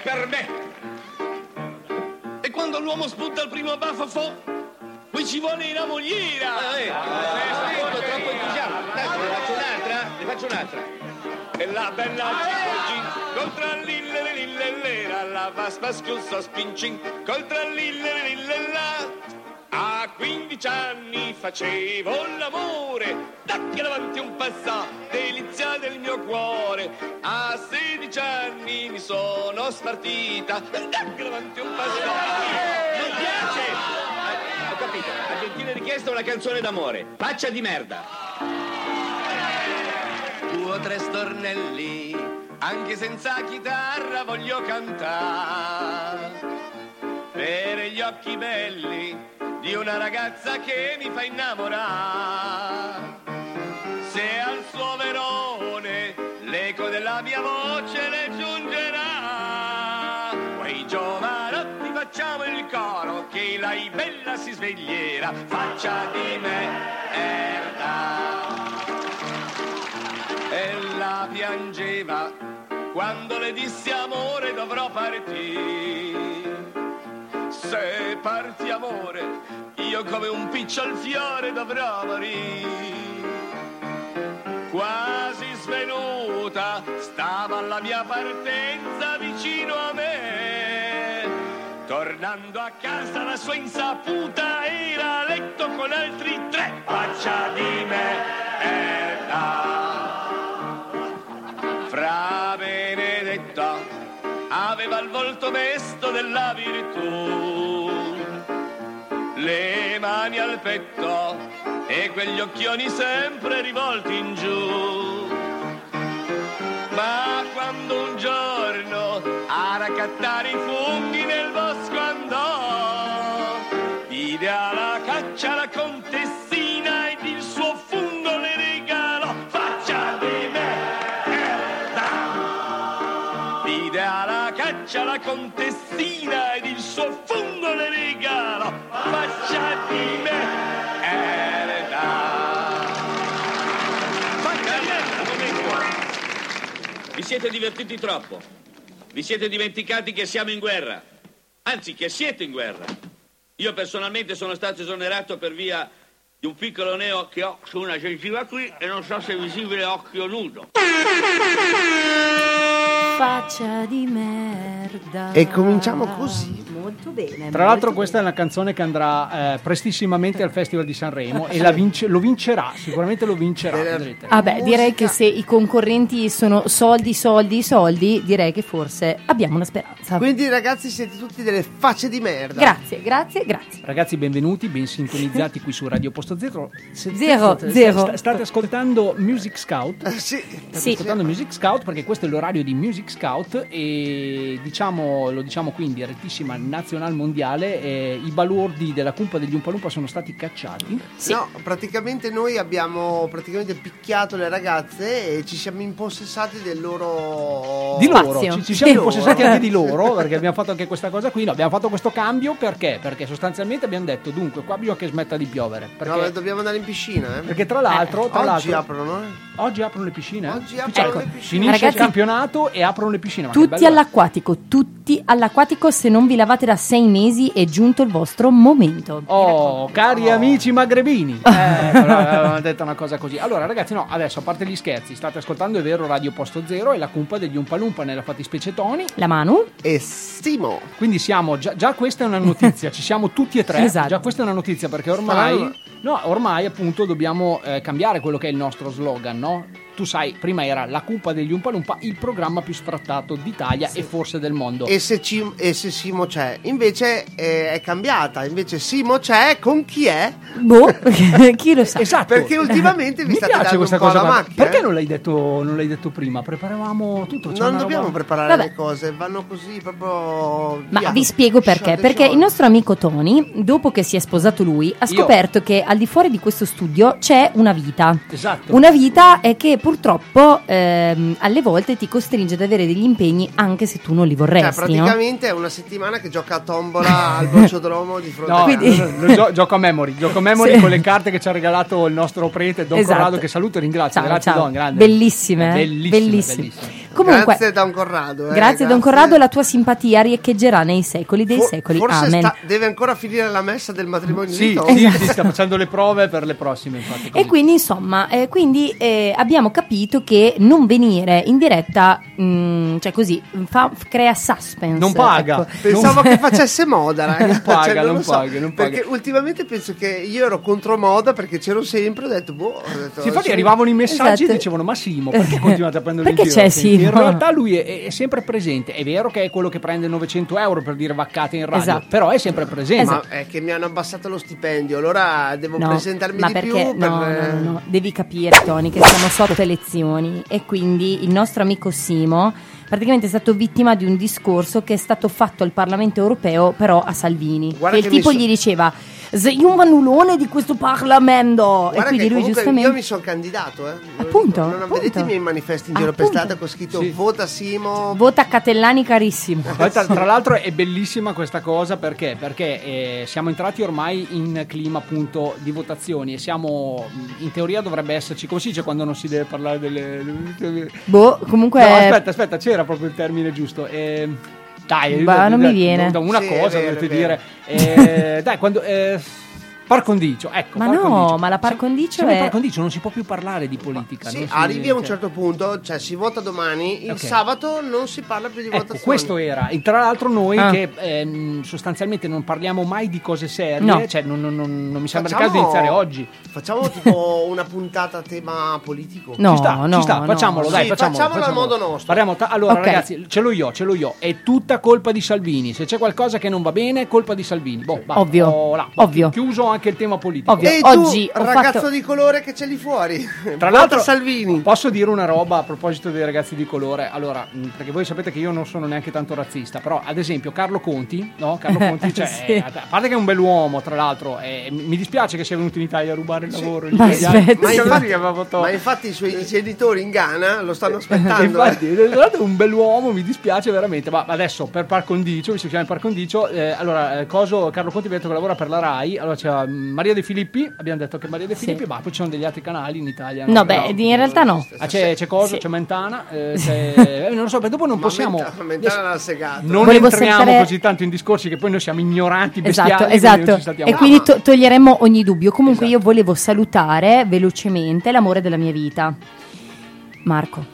È per me. E quando l'uomo spunta il primo baffafò, qui ci vuole una mogliera. Eh, troppo, troppo entusiasmo. Dai, ne faccio un'altra? Ne faccio un'altra. E la bella Gigi contra l'ille lillellera, la vaspa schiussa spincin contra l'ille lillella. A 15 anni facevo l'amore, dacchi davanti un passo, delizia del mio cuore. A 16 anni mi sono spartita, dacchi davanti un passo. Mi piace! Ho capito. A gentile richiesta una canzone d'amore. Faccia di merda. Due o tre stornelli, anche senza chitarra voglio cantare. Per gli occhi belli di una ragazza che mi fa innamorare. Se al suo verone l'eco della mia voce le giungerà. Quei giovanotti facciamo il coro che la bella si sveglierà. Faccia di merda e la piangeva quando le dissi amore dovrò partire. Se parti amore, io come un picciol fiore dovrò morire. Quasi svenuta stava alla mia partenza vicino a me. Tornando a casa la sua insaputa era a letto con altri tre. Faccia di merda. Fra Benedetta aveva il volto mesto della virtù, le mani al petto e quegli occhioni sempre rivolti in giù. Ma quando un giorno a raccattare i contessina ed il suo fungo le regalò. Faccia di merda, momento! Vi siete divertiti troppo. Vi siete dimenticati che siamo in guerra. Anzi, che siete in guerra. Io personalmente sono stato esonerato per via di un piccolo neo che ho su una gengiva qui e non so se è visibile occhio nudo. Faccia di merda. E cominciamo così. Molto bene. Tra l'altro molto questa è una canzone che andrà eh, prestissimamente al Festival di Sanremo e la vince- lo vincerà, sicuramente lo vincerà. vedrete. Ah beh, direi che se i concorrenti sono soldi, soldi, soldi, direi che forse abbiamo una speranza. Quindi ragazzi siete tutti delle facce di merda. Grazie, grazie, grazie. Ragazzi, benvenuti, ben sintonizzati qui su Radio Posto Zero. Se- Zero, state, zero. sta- State ascoltando Music Scout? sì. State Sì. ascoltando Music Scout perché questo è l'orario di Music Scout e diciamo, lo diciamo qui in direttissima nazional mondiale, eh, i balordi della cumpa degli Umpalumpa sono stati cacciati. No, praticamente noi abbiamo praticamente picchiato le ragazze e ci siamo impossessati del loro Di loro, ci, ci siamo Di impossessati loro. anche di loro perché abbiamo fatto anche questa cosa qui. No, abbiamo fatto questo cambio perché? Perché sostanzialmente abbiamo detto dunque qua bisogna che smetta di piovere. Perché, No, dobbiamo andare in piscina, eh. perché tra l'altro, tra Oggi l'altro- aprono, eh. oggi aprono le piscine. eh? Oggi aprono le piscine. Finisce Ragazzi, il campionato e aprono le piscine. Ma Tutti all'acquatico, tutti all'acquatico se non vi lavate da sei mesi è giunto il vostro momento. Oh, cari amici magrebini, eh, però avevamo detto una cosa così. Allora, ragazzi, no, adesso a parte gli scherzi, state ascoltando, è vero, Radio Posto Zero e la cumpa degli Umpalumpa nella fattispecie Tony. La Manu? E Simo. Quindi siamo già, già questa è una notizia, ci siamo tutti e tre. Esatto. Già questa è una notizia perché ormai, Strano. no, ormai appunto dobbiamo eh, cambiare quello che è il nostro slogan, no? Tu sai, prima era la cumpa degli Umpalumpa, il programma più sfrattato d'Italia e forse del mondo. E se, Cim- e se Simo c'è? Invece eh, è cambiata. Invece Simo c'è con chi è? Boh, chi lo sa. Esatto. Perché ultimamente vi Mi state piace dando questa un po' cosa. macchia, Perché eh? non l'hai, detto, non l'hai detto prima? Preparavamo tutto. Non dobbiamo roba- preparare Vabbè. le cose, vanno così proprio. Ma via. vi spiego perché. Sciolti, Perché il nostro amico Tony, dopo che si è sposato lui, ha Io. scoperto che al di fuori di questo studio c'è una vita. Esatto. Una vita è che purtroppo ehm, alle volte ti costringe ad avere degli impegni anche se tu non li Cioè, vorresti. no? praticamente è una settimana che gioca a tombola al bocciodromo di fronte No, a Quindi- gio- gioco a memory, gioco a memory Sì. con le carte che ci ha regalato il nostro prete Don Esatto. Corrado che saluto e ringrazio. Ciao, Grazie ciao. Don, grande. Bellissime, eh? Bellissime, Bellissime. bellissime. Comunque, Grazie Don Corrado. eh, grazie Don Corrado, la tua simpatia riecheggerà nei secoli dei For- secoli. Forse Amen. sta- deve ancora finire la messa del matrimonio Sì, di Tony. sì, sì, sta facendo le prove per le prossime. Infatti, E quindi insomma, eh, quindi eh, abbiamo capito che non venire in diretta, mm, cioè così, fa- crea suspense. Non paga. ecco. Pensavo che facesse moda, raga. Non paga, Cioè, non so, paga, non paga. Perché ultimamente penso che io ero contro moda perché c'ero sempre, ho detto, boh. Ho detto, Sì, infatti sì. arrivavano i messaggi Esatto. e dicevano ma Simo perché continuate a prendere Perché in giro? c'è Sì, Simo? in realtà lui è, è sempre presente è vero che è quello che prende 900 euro per dire vaccate in radio Esatto. però è sempre presente Ma è che mi hanno abbassato lo stipendio, allora devo No, presentarmi ma di perché più. no, per- no, no, devi capire Tony che siamo sotto elezioni e quindi il nostro amico Simo praticamente è stato vittima di un discorso che è stato fatto al Parlamento europeo però a Salvini. Guarda il che mi tipo so- gli diceva sei un vanulone di questo Parlamento e Guarda quindi che lui giustamente io mi sono candidato, eh. Appunto, Non appunto. vedete i miei manifesti in giro per strada con scritto Sì. vota Simo. vota Catellani carissimo tra, tra l'altro è bellissima questa cosa perché, perché eh, siamo entrati ormai in clima appunto di votazioni e siamo in teoria dovrebbe esserci come si dice quando non si deve parlare delle boh comunque No, aspetta, aspetta, c'era proprio il termine giusto. Eh, dai, Bah, non mi dai, viene. da Una Sì, cosa vero, vero. dire. Eh, dai, quando. Eh, par condicio, ecco. Ma par no, condicio. ma la par condicio siamo in è- par condicio, non si può più parlare di politica. Sì, non si- arrivi a un cioè- certo punto, cioè si vota domani, il Ok. sabato non si parla più di Ecco, votazioni. questo era. E tra l'altro noi Ah. che ehm, sostanzialmente non parliamo mai di cose serie, No. cioè non, non- non- non mi sembra il Facciamo- caso di iniziare oggi. Facciamo tipo una puntata a tema politico. No, ci sta, no, ci sta, no. facciamolo, dai, Sì, facciamolo. facciamolo al modo nostro. Parliamo ta- allora, Ok. ragazzi, ce l'ho io, ce l'ho io. È tutta colpa di Salvini. Se c'è qualcosa che non va bene, è colpa di Salvini. Boh, basta. Ovvio, Oh, là. ovvio. Chiuso anche il tema politico. Ovvio. E Oggi tu, ragazzo fatto- di colore che c'è lì fuori. Tra l'altro, Salvini. posso dire una roba a proposito dei ragazzi di colore? Allora, mh, perché voi sapete che io non sono neanche tanto razzista, però, ad esempio, Carlo Conti, no? Carlo Conti, cioè, Sì. eh, a parte che è un bell'uomo, tra l'altro, eh, mi dispiace che sia venuto in Italia a rubare il lavoro. gli Ma. Ma infatti, ma infatti i suoi genitori in Ghana lo stanno aspettando. Infatti, eh. è un bell'uomo, mi dispiace veramente. Ma adesso per par condicio, visto che siamo in par condicio, eh, allora, eh, coso, Carlo Conti detto che lavora per la Rai. Allora c'è mm, Maria De Filippi, abbiamo detto che Maria De Sì. Filippi, ma poi ci sono degli altri canali in Italia. no beh in realtà no Ah, c'è, c'è Coso, Sì. c'è Mentana, eh, c'è- eh, non lo so, perché dopo non Ma possiamo. Menta- Mentana segato. Non Volevo entriamo saltare- così tanto in discorsi che poi noi siamo ignoranti, bestiali, Esatto, quindi non esatto. ci saltiamo. E quindi to- toglieremmo ogni dubbio. Comunque Esatto. io volevo salutare velocemente l'amore della mia vita. Marco,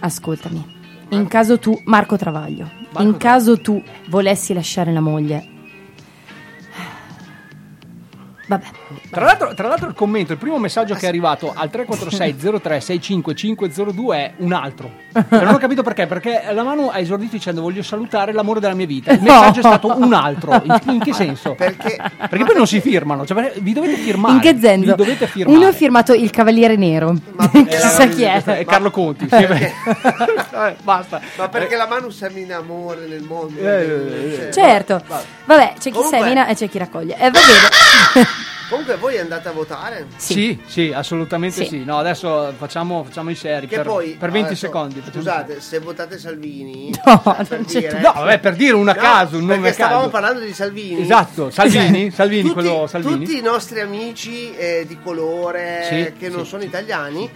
ascoltami. In caso tu, Marco Travaglio, Marco in caso tu volessi lasciare la moglie. Vabbè, Tra l'altro, tra l'altro il commento, il primo messaggio che è arrivato al 346 03 65 502 è un altro. E non ho capito perché, perché la mano ha esordito dicendo voglio salutare l'amore della mia vita. Il messaggio è stato un altro. In, in che senso? Perché- Perché poi non si firmano, cioè, vi dovete firmare. in che Vi senso? dovete firmare. Uno ha firmato il Cavaliere Nero. Ma- Chissà chi è. È Carlo Conti. sì. Vabbè, basta. Ma perché la mano semina amore nel mondo? Eh, eh, eh. Cioè, Certo. Vabbè, c'è chi Comunque- semina e c'è chi raccoglie. Eh, va bene. Comunque voi andate a votare? Sì, sì, assolutamente Sì. sì. No, adesso facciamo, facciamo i seri Che per, poi per 20 adesso, secondi. facciamo- Scusate, se votate Salvini, No, per dire- tutto. No, vabbè, per dire una a No, caso, un nome perché a stavamo caso. parlando di Salvini. Esatto, Salvini, Cioè, Salvini, tutti, quello Salvini. Tutti i nostri amici eh, di colore Sì, che non sì, sono sì. italiani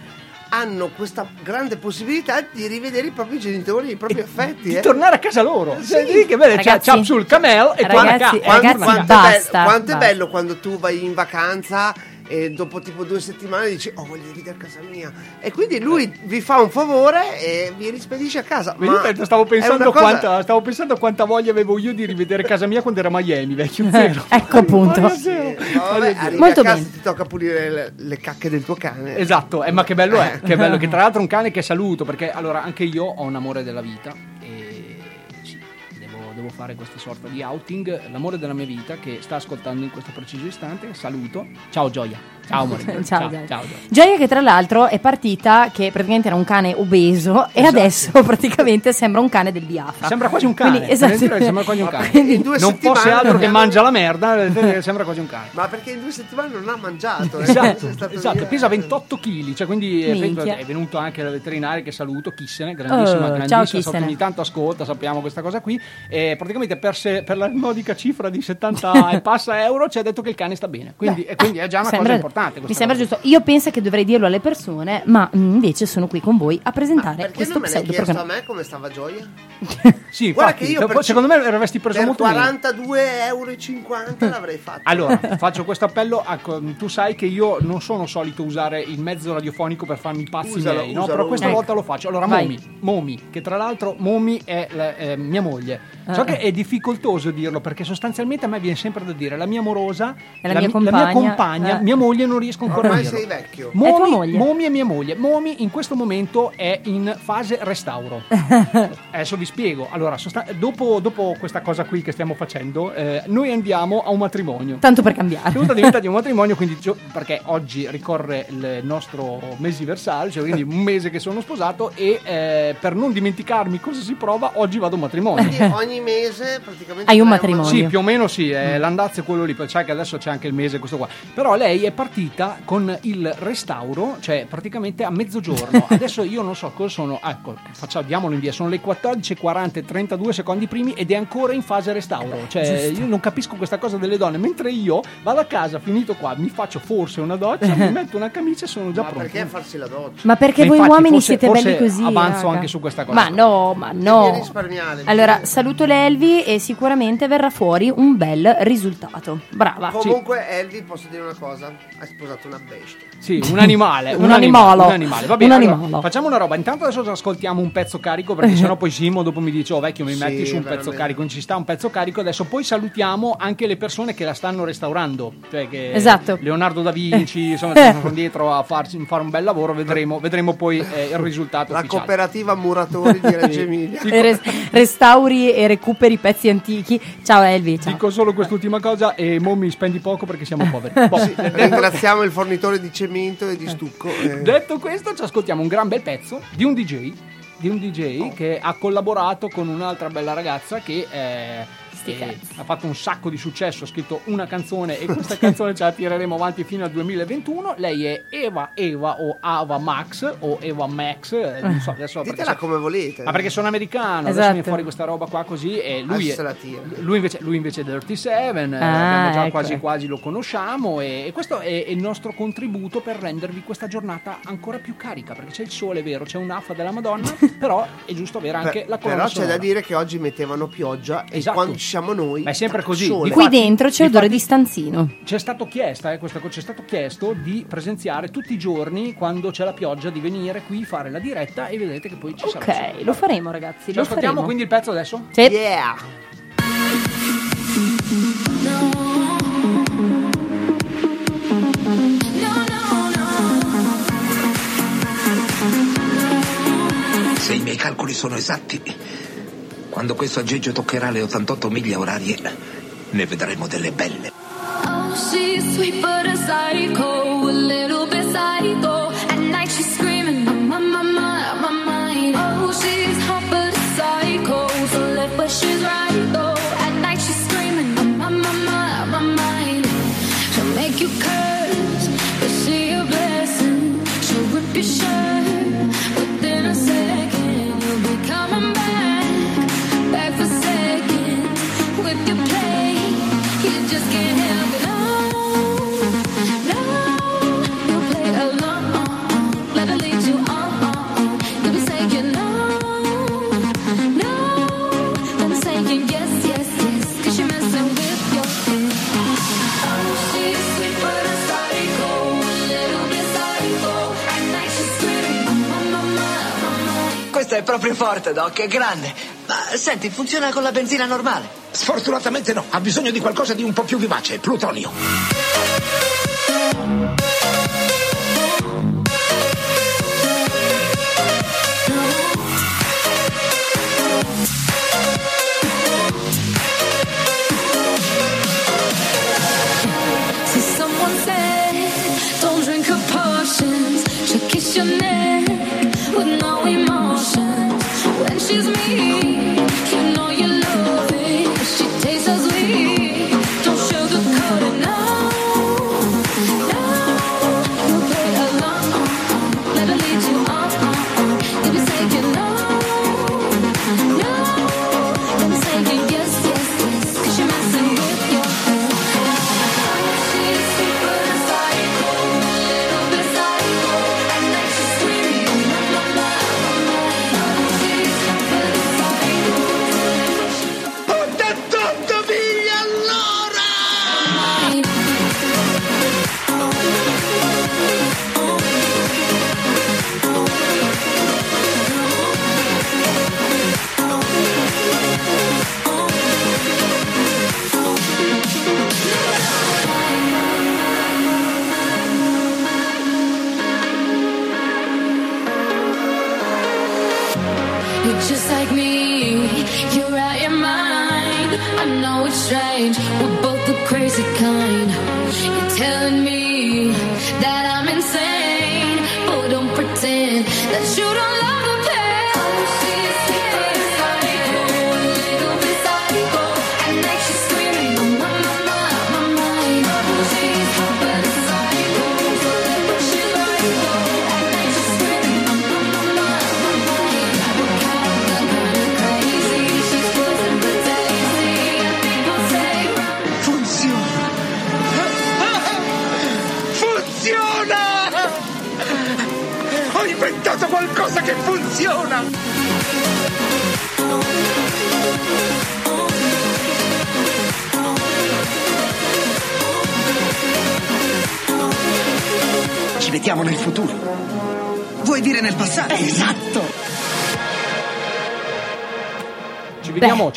hanno questa grande possibilità di rivedere i propri genitori, i propri affetti. Di eh. tornare a casa loro. Sì. Che belle, c'è Ragazzi, Ciao sul camel e qua ragazzi, qua- ragazzi, quanto, basta, è, bello, quanto è basta. bello quando tu vai in vacanza e dopo tipo due settimane dici oh voglio rivedere casa mia e quindi lui vi fa un favore e vi rispedisce a casa Vedi, Ma stavo, pensando cosa- quanta, stavo pensando quanta voglia avevo io di rivedere casa mia quando era a Miami, vecchio zero. Ecco, appunto. Ma vabbè, Molto a bene. ti tocca pulire le, le cacche del tuo cane Esatto, eh, ma che bello è, che bello, che tra l'altro è un cane che saluto, perché allora anche io ho un amore della vita fare questa sorta di outing, l'amore della mia vita che sta ascoltando in questo preciso istante, saluto, ciao Gioia, ciao Ciao, ciao, Gioia. ciao, Gioia. Che tra l'altro è partita che praticamente era un cane obeso e Esatto. adesso praticamente sembra un cane del Biafra. Sembra quasi un cane, Quindi, esatto. sembra quasi un cane. Quindi- in due Non fosse altro che mangia la merda, eh, sembra quasi un cane. ma perché in due settimane non ha mangiato eh. Esatto, esatto, pesa 28 kg, cioè quindi è, Minchia. è venuto anche la veterinaria che saluto, Kissene, grandissima, Oh, ciao, grandissima, che Kissene. ogni tanto ascolta, sappiamo questa cosa qui, e praticamente per, se- per la modica cifra di 70 e passa euro ci ha detto che il cane sta bene, quindi, e quindi è già una Sembra- cosa importante. Mi questa sembra cosa. giusto. Io penso che dovrei dirlo alle persone, ma mm, invece sono qui con voi a presentare perché questo non me l'hai pseudo chiesto a me come stava Gioia? Sì, Guarda infatti, che io per- secondo me avresti preso per molto meno. 42,50 euro l'avrei fatto Allora, faccio questo appello. a- tu sai che io non sono solito usare il mezzo radiofonico per farmi i pazzi Usalo, miei, no? usalo, Però questa usalo. volta lo faccio. Allora, Vai. Momi, Momi, che tra l'altro Momi è la- eh, mia moglie. So Ah. che è difficoltoso dirlo perché sostanzialmente a me viene sempre da dire la mia amorosa, È la mia mi- compagna, compagna, eh. mia moglie non riesco ancora ormai a dirlo. sei vecchio È tua Momi, moglie? Momi è mia moglie. Momi in questo momento è in fase restauro. Adesso vi spiego. Allora, sostan- dopo, dopo questa cosa qui che stiamo facendo, eh, noi andiamo a un matrimonio. Tanto per cambiare. Siamo diventati un matrimonio, quindi gio- perché oggi ricorre il nostro mesiversale, cioè quindi un mese che sono sposato e eh, per non dimenticarmi cosa si prova, oggi vado a un matrimonio. quindi ogni mese praticamente Hai un matrimonio. Sì, più o meno sì, eh, l'andazzo è quello lì, poi sai che adesso c'è anche il mese questo qua. Però lei è partita con il restauro, cioè praticamente a mezzogiorno. Adesso io non so cosa sono, ecco, facciamo, diamolo in via, sono le 14.40 e 32 secondi primi ed è ancora in fase restauro. Cioè io non capisco questa cosa delle donne, mentre io vado a casa, finito qua, mi faccio forse una doccia, mi metto una camicia e sono già ma pronto. perché farsi la doccia? Ma perché Ma voi infatti, uomini forse- siete forse belli così? avanzo raga. anche su questa cosa Ma no, ma no. Allora, saluto l'Elvi e sicuramente verrà fuori un bel risultato. Brava. comunque Elvi posso dire una cosa hai sposato una bestia Sì, un animale. Un animalo. Un animale. Va bene, Un allora, animalo. facciamo una roba. Intanto adesso ci ascoltiamo un pezzo carico perché sennò poi Simo dopo mi dice "Oh vecchio, mi Sì, metti su un veramente. pezzo carico". Non ci sta un pezzo carico. Adesso poi salutiamo anche le persone che la stanno restaurando, cioè che Esatto. Leonardo da Vinci, insomma, ci sono dietro a farci, fare un bel lavoro, vedremo, vedremo poi eh, il risultato la ufficiale. cooperativa muratori di Reggio Emilia E res- restauri e recuperi pezzi antichi. Ciao Elvi, ciao. Dico solo quest'ultima cosa e mo mi spendi poco perché siamo poveri. Boh, Sì, ringraziamo il fornitore di cemento e di stucco eh. Detto questo, ci ascoltiamo un gran bel pezzo di un DJ. Di un DJ che ha collaborato con un'altra bella ragazza che eh, Sti cazzi. ha fatto un sacco di successo, ha scritto una canzone e questa canzone ce la tireremo avanti fino al 2021. Lei è Eva Eva o Ava Max o Eva Max, eh, non so adesso ditela come volete ma perché sono americano, adesso Esatto. viene fuori questa roba qua così e lui, Adesso è, lui invece, lui invece è Dirty Seven, eh, Ah, abbiamo già ecco. quasi quasi lo conosciamo e, e questo è, è il nostro contributo per rendervi questa giornata ancora più carica perché c'è il sole, è vero, c'è un'affa della Madonna, però è giusto avere anche Per- la colonna però c'è sonora. da dire che oggi mettevano pioggia e Esatto. quando ci siamo noi Ma è sempre così. sole. Qui dentro c'è odore di stanzino. C'è stato, chiesta, eh, questa c'è stato chiesto di presenziare tutti i giorni quando c'è la pioggia di venire qui fare la diretta e vedete che poi ci sarà il sole. Ok, lo faremo ragazzi. Ci Lo ascoltiamo faremo. quindi il pezzo adesso? Sì. yeah Se i miei calcoli sono esatti, quando questo aggeggio toccherà le 88 miglia orarie, ne vedremo delle belle. Oh, she's sweet but a psycho, a little bit psycho. Proprio forte, Doc, è grande. Ma senti, funziona con la benzina normale. Sfortunatamente no, ha bisogno di qualcosa di un po' più vivace, plutonio.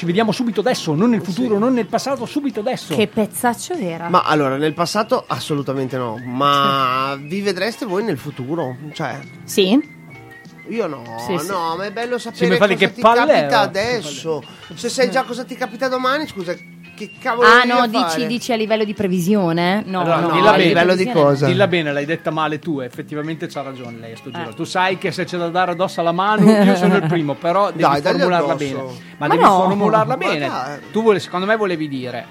Ci vediamo, subito adesso, non nel futuro, non nel passato, subito adesso. Che pezzaccio era. Ma allora, nel passato assolutamente no, ma vi vedreste voi nel futuro? Cioè, Sì? io no, Sì, sì. no, ma è bello Sì, sapere infatti cosa che ti palle, capita oh, adesso. Se sai già cosa ti capita domani, scusa, che cavolo Ah no, dici, dici a livello di previsione? No, Allora, no, dilla a bene. livello di cosa? Dilla bene, l'hai detta male tu, effettivamente c'ha ragione lei a sto giro. Eh. Tu sai che se c'è da dare addosso alla mano, io sono il primo, però devi Dai, formularla bene. Ma, Ma devi no. formularla bene. Tu vole- secondo me volevi dire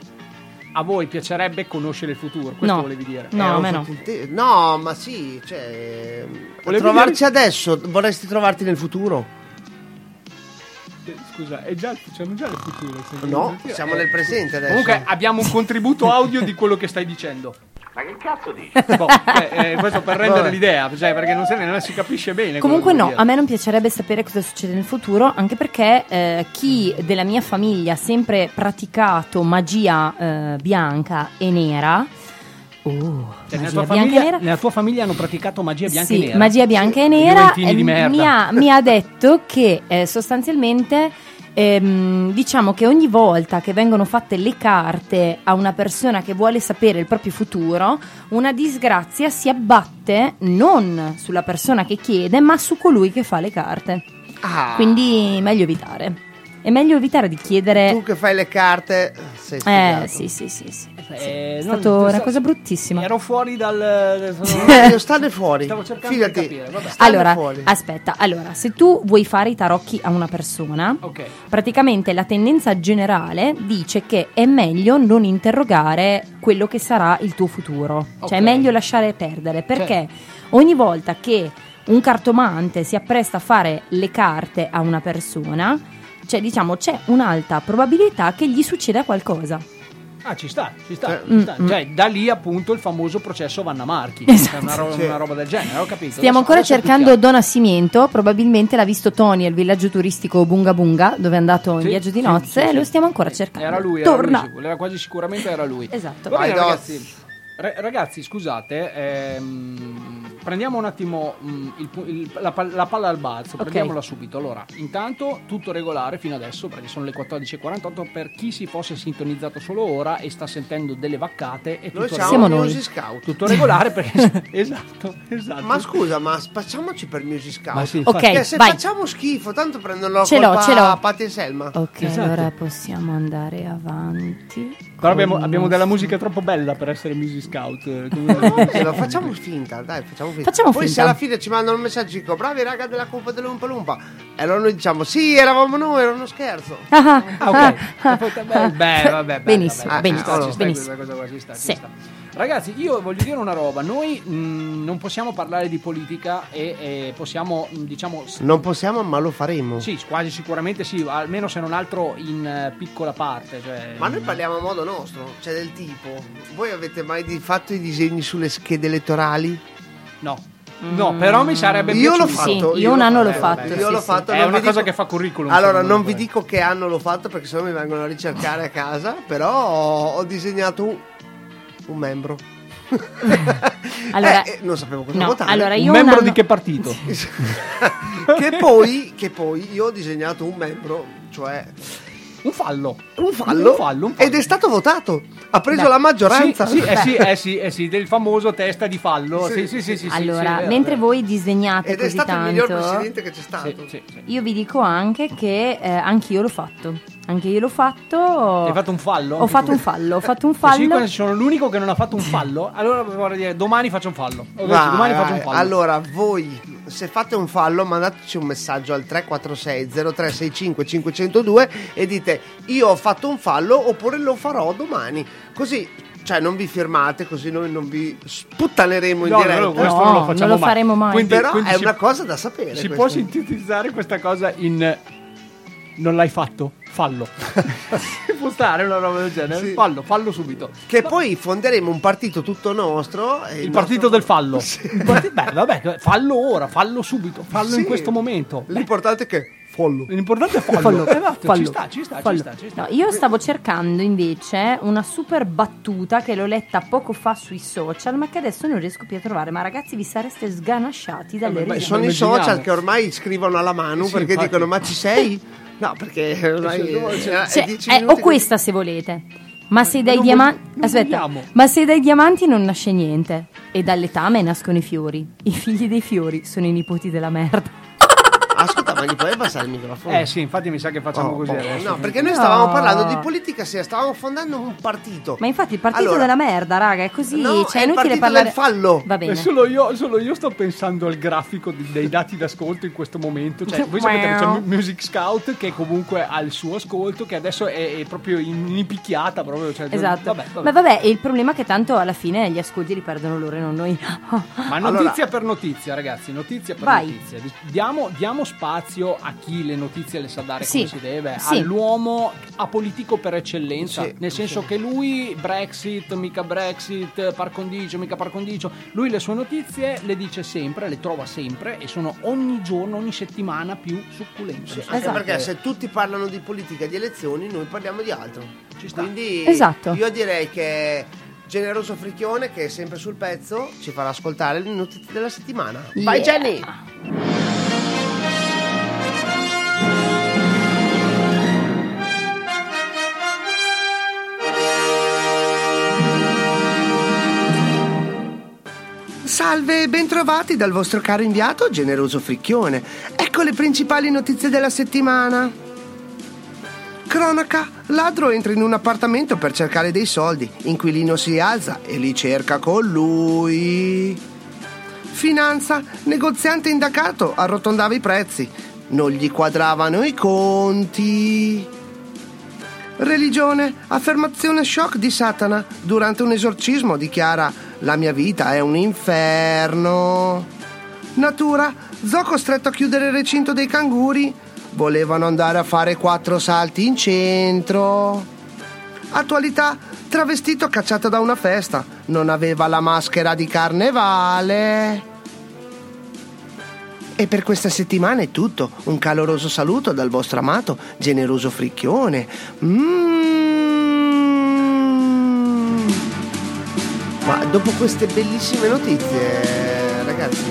a voi piacerebbe conoscere il futuro, questo No. volevi dire. No, Eh, a ho me no. te- no, ma sì, cioè, Volevi trovarci adesso, vorresti trovarti nel futuro? Eh, Scusa, è già, c'hanno già il futuro. No, eh, siamo nel presente adesso. Comunque abbiamo un contributo audio di quello che stai dicendo. Ma che cazzo dici? Boh, eh, eh, questo per rendere Vabbè. l'idea, cioè, perché non, se ne, non si capisce bene. Comunque no, che a me non piacerebbe sapere cosa succede nel futuro, anche perché eh, chi della mia famiglia ha sempre praticato magia eh, bianca e nera. Magia nella, tua famiglia, nella tua famiglia hanno praticato magia bianca Sì, e nera. magia bianca e nera eh, mi, ha, mi ha detto che eh, sostanzialmente ehm, diciamo che ogni volta che vengono fatte le carte a una persona che vuole sapere il proprio futuro, una disgrazia si abbatte non sulla persona che chiede, ma su colui che fa le carte. Ah, Quindi meglio evitare. È meglio evitare di chiedere. tu che fai le carte, sei Eh, sì, sì, sì. sì. Eh, È non- stata una cosa bruttissima. Ero fuori dal. Mario, stanne fuori. Stavo cercando Fidati. di capire, vabbè. Allora, fuori. aspetta, allora, se tu vuoi fare i tarocchi a una persona, Ok. praticamente la tendenza generale dice che è meglio non interrogare quello che sarà il tuo futuro. Ok. Cioè è meglio lasciare perdere, perché ogni volta che un cartomante si appresta a fare le carte a una persona, cioè diciamo c'è un'alta probabilità che gli succeda qualcosa. Ah, ci sta, ci sta. Eh. ci sta. Mm, Cioè, da lì appunto il famoso processo Vanna Marchi. Esatto. Cioè, Una, ro- una roba del genere, ho capito. Stiamo Adesso- ancora adesso cercando. Don Nascimento, probabilmente l'ha visto Tony al villaggio turistico Bunga Bunga, dove è andato in Sì, viaggio di sì, nozze, sì, sì. lo stiamo ancora cercando. Era lui, era Torna. lui, era quasi sicuramente era lui. Esatto. Va bene, ragazzi. Ra- ragazzi, scusate, ehm, prendiamo un attimo mm, il il- la, la palla al balzo, prendiamola subito. Allora, intanto tutto regolare fino adesso perché sono le 14.48 per chi si fosse sintonizzato solo ora e sta sentendo delle vaccate e Noi tutto siamo noi. Music Scout. Tutto regolare perché esatto, esatto. Ma scusa, ma facciamoci per Music Scout. Ma sì, Ok, infatti. Che se vai. facciamo schifo, tanto prendono la Ce l'ho, colpa ce l'ho. a Patti e Selma. Ok, Esatto. allora possiamo andare avanti. Però abbiamo, abbiamo della musica troppo bella per essere Music Scout. eh, come- lo facciamo finta, dai, facciamo finta. Facciamo Poi finta. se alla fine ci mandano un messaggio dico bravi raga della colpa dell'Umpa Lumpa. E allora noi diciamo sì, eravamo noi, era uno scherzo. Ah, Ah, ok. Beh, beh, vabbè, beh, benissimo, vabbè, benissimo, sta, ci sta, benissimo. questa cosa qua ci sta, ci Sì. sta. Ragazzi, io voglio dire una roba, noi mh, non possiamo parlare di politica e, e possiamo, mh, diciamo, Non possiamo, ma lo faremo. sì, quasi sicuramente sì, almeno se non altro in eh, piccola parte. Cioè, Ma noi parliamo a modo nostro, cioè del tipo. Voi avete mai fatto i disegni sulle schede elettorali? No, no, però mi sarebbe Io l'ho piaciuto. Sì, fatto. io un l'ho anno l'ho fatto. vabbè, Io sì, l'ho sì. fatto. È una cosa dico- che fa curriculum. Allora, non vi dico che anno l'ho fatto perché sennò mi vengono a ricercare a casa. Però ho, ho disegnato un, membro. Allora- Eh, eh, non sapevo cosa No, votare. allora Un io membro un anno- di che partito? che, poi, che poi io ho disegnato un membro, cioè Un fallo. un fallo, Un fallo, un fallo. ed è stato votato. Ha preso Beh, la maggioranza. Sì, sì, eh sì, eh sì, eh sì, del famoso testa di fallo. Sì, sì, sì, sì. sì, Allora, sì, è mentre voi disegnate Ed è così stato il miglior presidente che c'è stato. Sì, sì, sì. io vi dico anche che eh, anch'io l'ho fatto. Anche io l'ho fatto. Hai fatto un fallo? Ho fatto un fallo, ho fatto un Eh sì, fallo. quando sono l'unico che non ha fatto un fallo, allora vorrei dire domani faccio un fallo. Ok, Vai, domani faccio vai. un fallo. Allora, voi se fate un fallo, mandateci un messaggio al 346 0365 502 e dite io ho fatto un fallo oppure lo farò domani. Così, cioè non vi firmate, così noi non vi sputtaneremo in No, no, diretta. no, questo No, non lo non facciamo lo mai. faremo mai. Quindi, Però quindi è si, una cosa da sapere. si questa. può sintetizzare questa cosa in non l'hai fatto? Fallo. si può stare una roba del genere? Sì. Fallo, fallo subito. Che poi fonderemo un partito tutto nostro. e Il partito nostro- del fallo. Sì. Il parti- Beh, vabbè, fallo ora, fallo subito, fallo in Sì. questo momento. Beh, L'importante è che fallo. L'importante è fallo. Fallo, Esatto, fallo, ci sta, ci sta, fallo. ci sta, ci sta. No, io stavo cercando invece una super battuta che l'ho letta poco fa sui social, ma che adesso non riesco più a trovare. Ma ragazzi, vi sareste sganasciati dalle Eh, beh, Beh, sono i social che ormai scrivono alla mano Sì, perché infatti. dicono ma ci sei? No, perché ormai Cioè, eh, Cioè, è dieci eh, minuti o che- questa se volete. Ma se dai diamanti. Aspetta, vogliamo. ma se dai diamanti non nasce niente. E dall'etame nascono i fiori. I figli dei fiori sono i nipoti della merda. Ascolta, ma gli puoi abbassare il microfono? Eh sì, infatti mi sa che facciamo Oh, così oh, adesso. No, perché noi No. stavamo parlando di politica, sì, stavamo fondando un partito. Ma infatti il partito Allora, della merda, raga, è così. No, cioè, è il inutile partito parlare. del fallo. Va bene. solo io, solo io sto pensando al grafico di- dei dati d'ascolto in questo momento. Cioè, voi sapete che c'è Mu- Music Scout che comunque ha il suo ascolto, che adesso è, è proprio in, in picchiata. Proprio, cioè, Esatto. Vabbè, vabbè. Ma vabbè, il problema è che tanto alla fine gli ascolti li perdono loro e non noi. Ma notizia per notizia, ragazzi, notizia per Vai. notizia. Diamo, diamo spazio a chi le notizie le sa dare Sì, come si deve, sì. all'uomo apolitico per eccellenza. Sì, nel senso che lui, Brexit, mica Brexit, par condicio, mica par condicio, lui le sue notizie le dice sempre, le trova sempre e sono ogni giorno, ogni settimana più succulente. Anche Esatto. perché se tutti parlano di politica e di elezioni, noi parliamo di altro. Ci sta. Quindi Esatto. io direi che Generoso Fricchione, che è sempre sul pezzo, ci farà ascoltare le notizie della settimana. Vai Yeah. Jenny! Salve e bentrovati dal vostro caro inviato Generoso Fricchione. Ecco le principali notizie della settimana. Cronaca, ladro entra in un appartamento per cercare dei soldi, inquilino si alza e li cerca con lui. Finanza, negoziante indagato, arrotondava i prezzi, non gli quadravano i conti. Religione, affermazione shock di Satana, durante un esorcismo dichiara la mia vita è un inferno. Natura, zoo costretto a chiudere il recinto dei canguri, volevano andare a fare quattro salti in centro. Attualità, travestito cacciato da una festa, non aveva la maschera di carnevale. E per questa settimana è tutto. Un caloroso saluto dal vostro amato, generoso fricchione. Mm. Ma dopo queste bellissime notizie, ragazzi,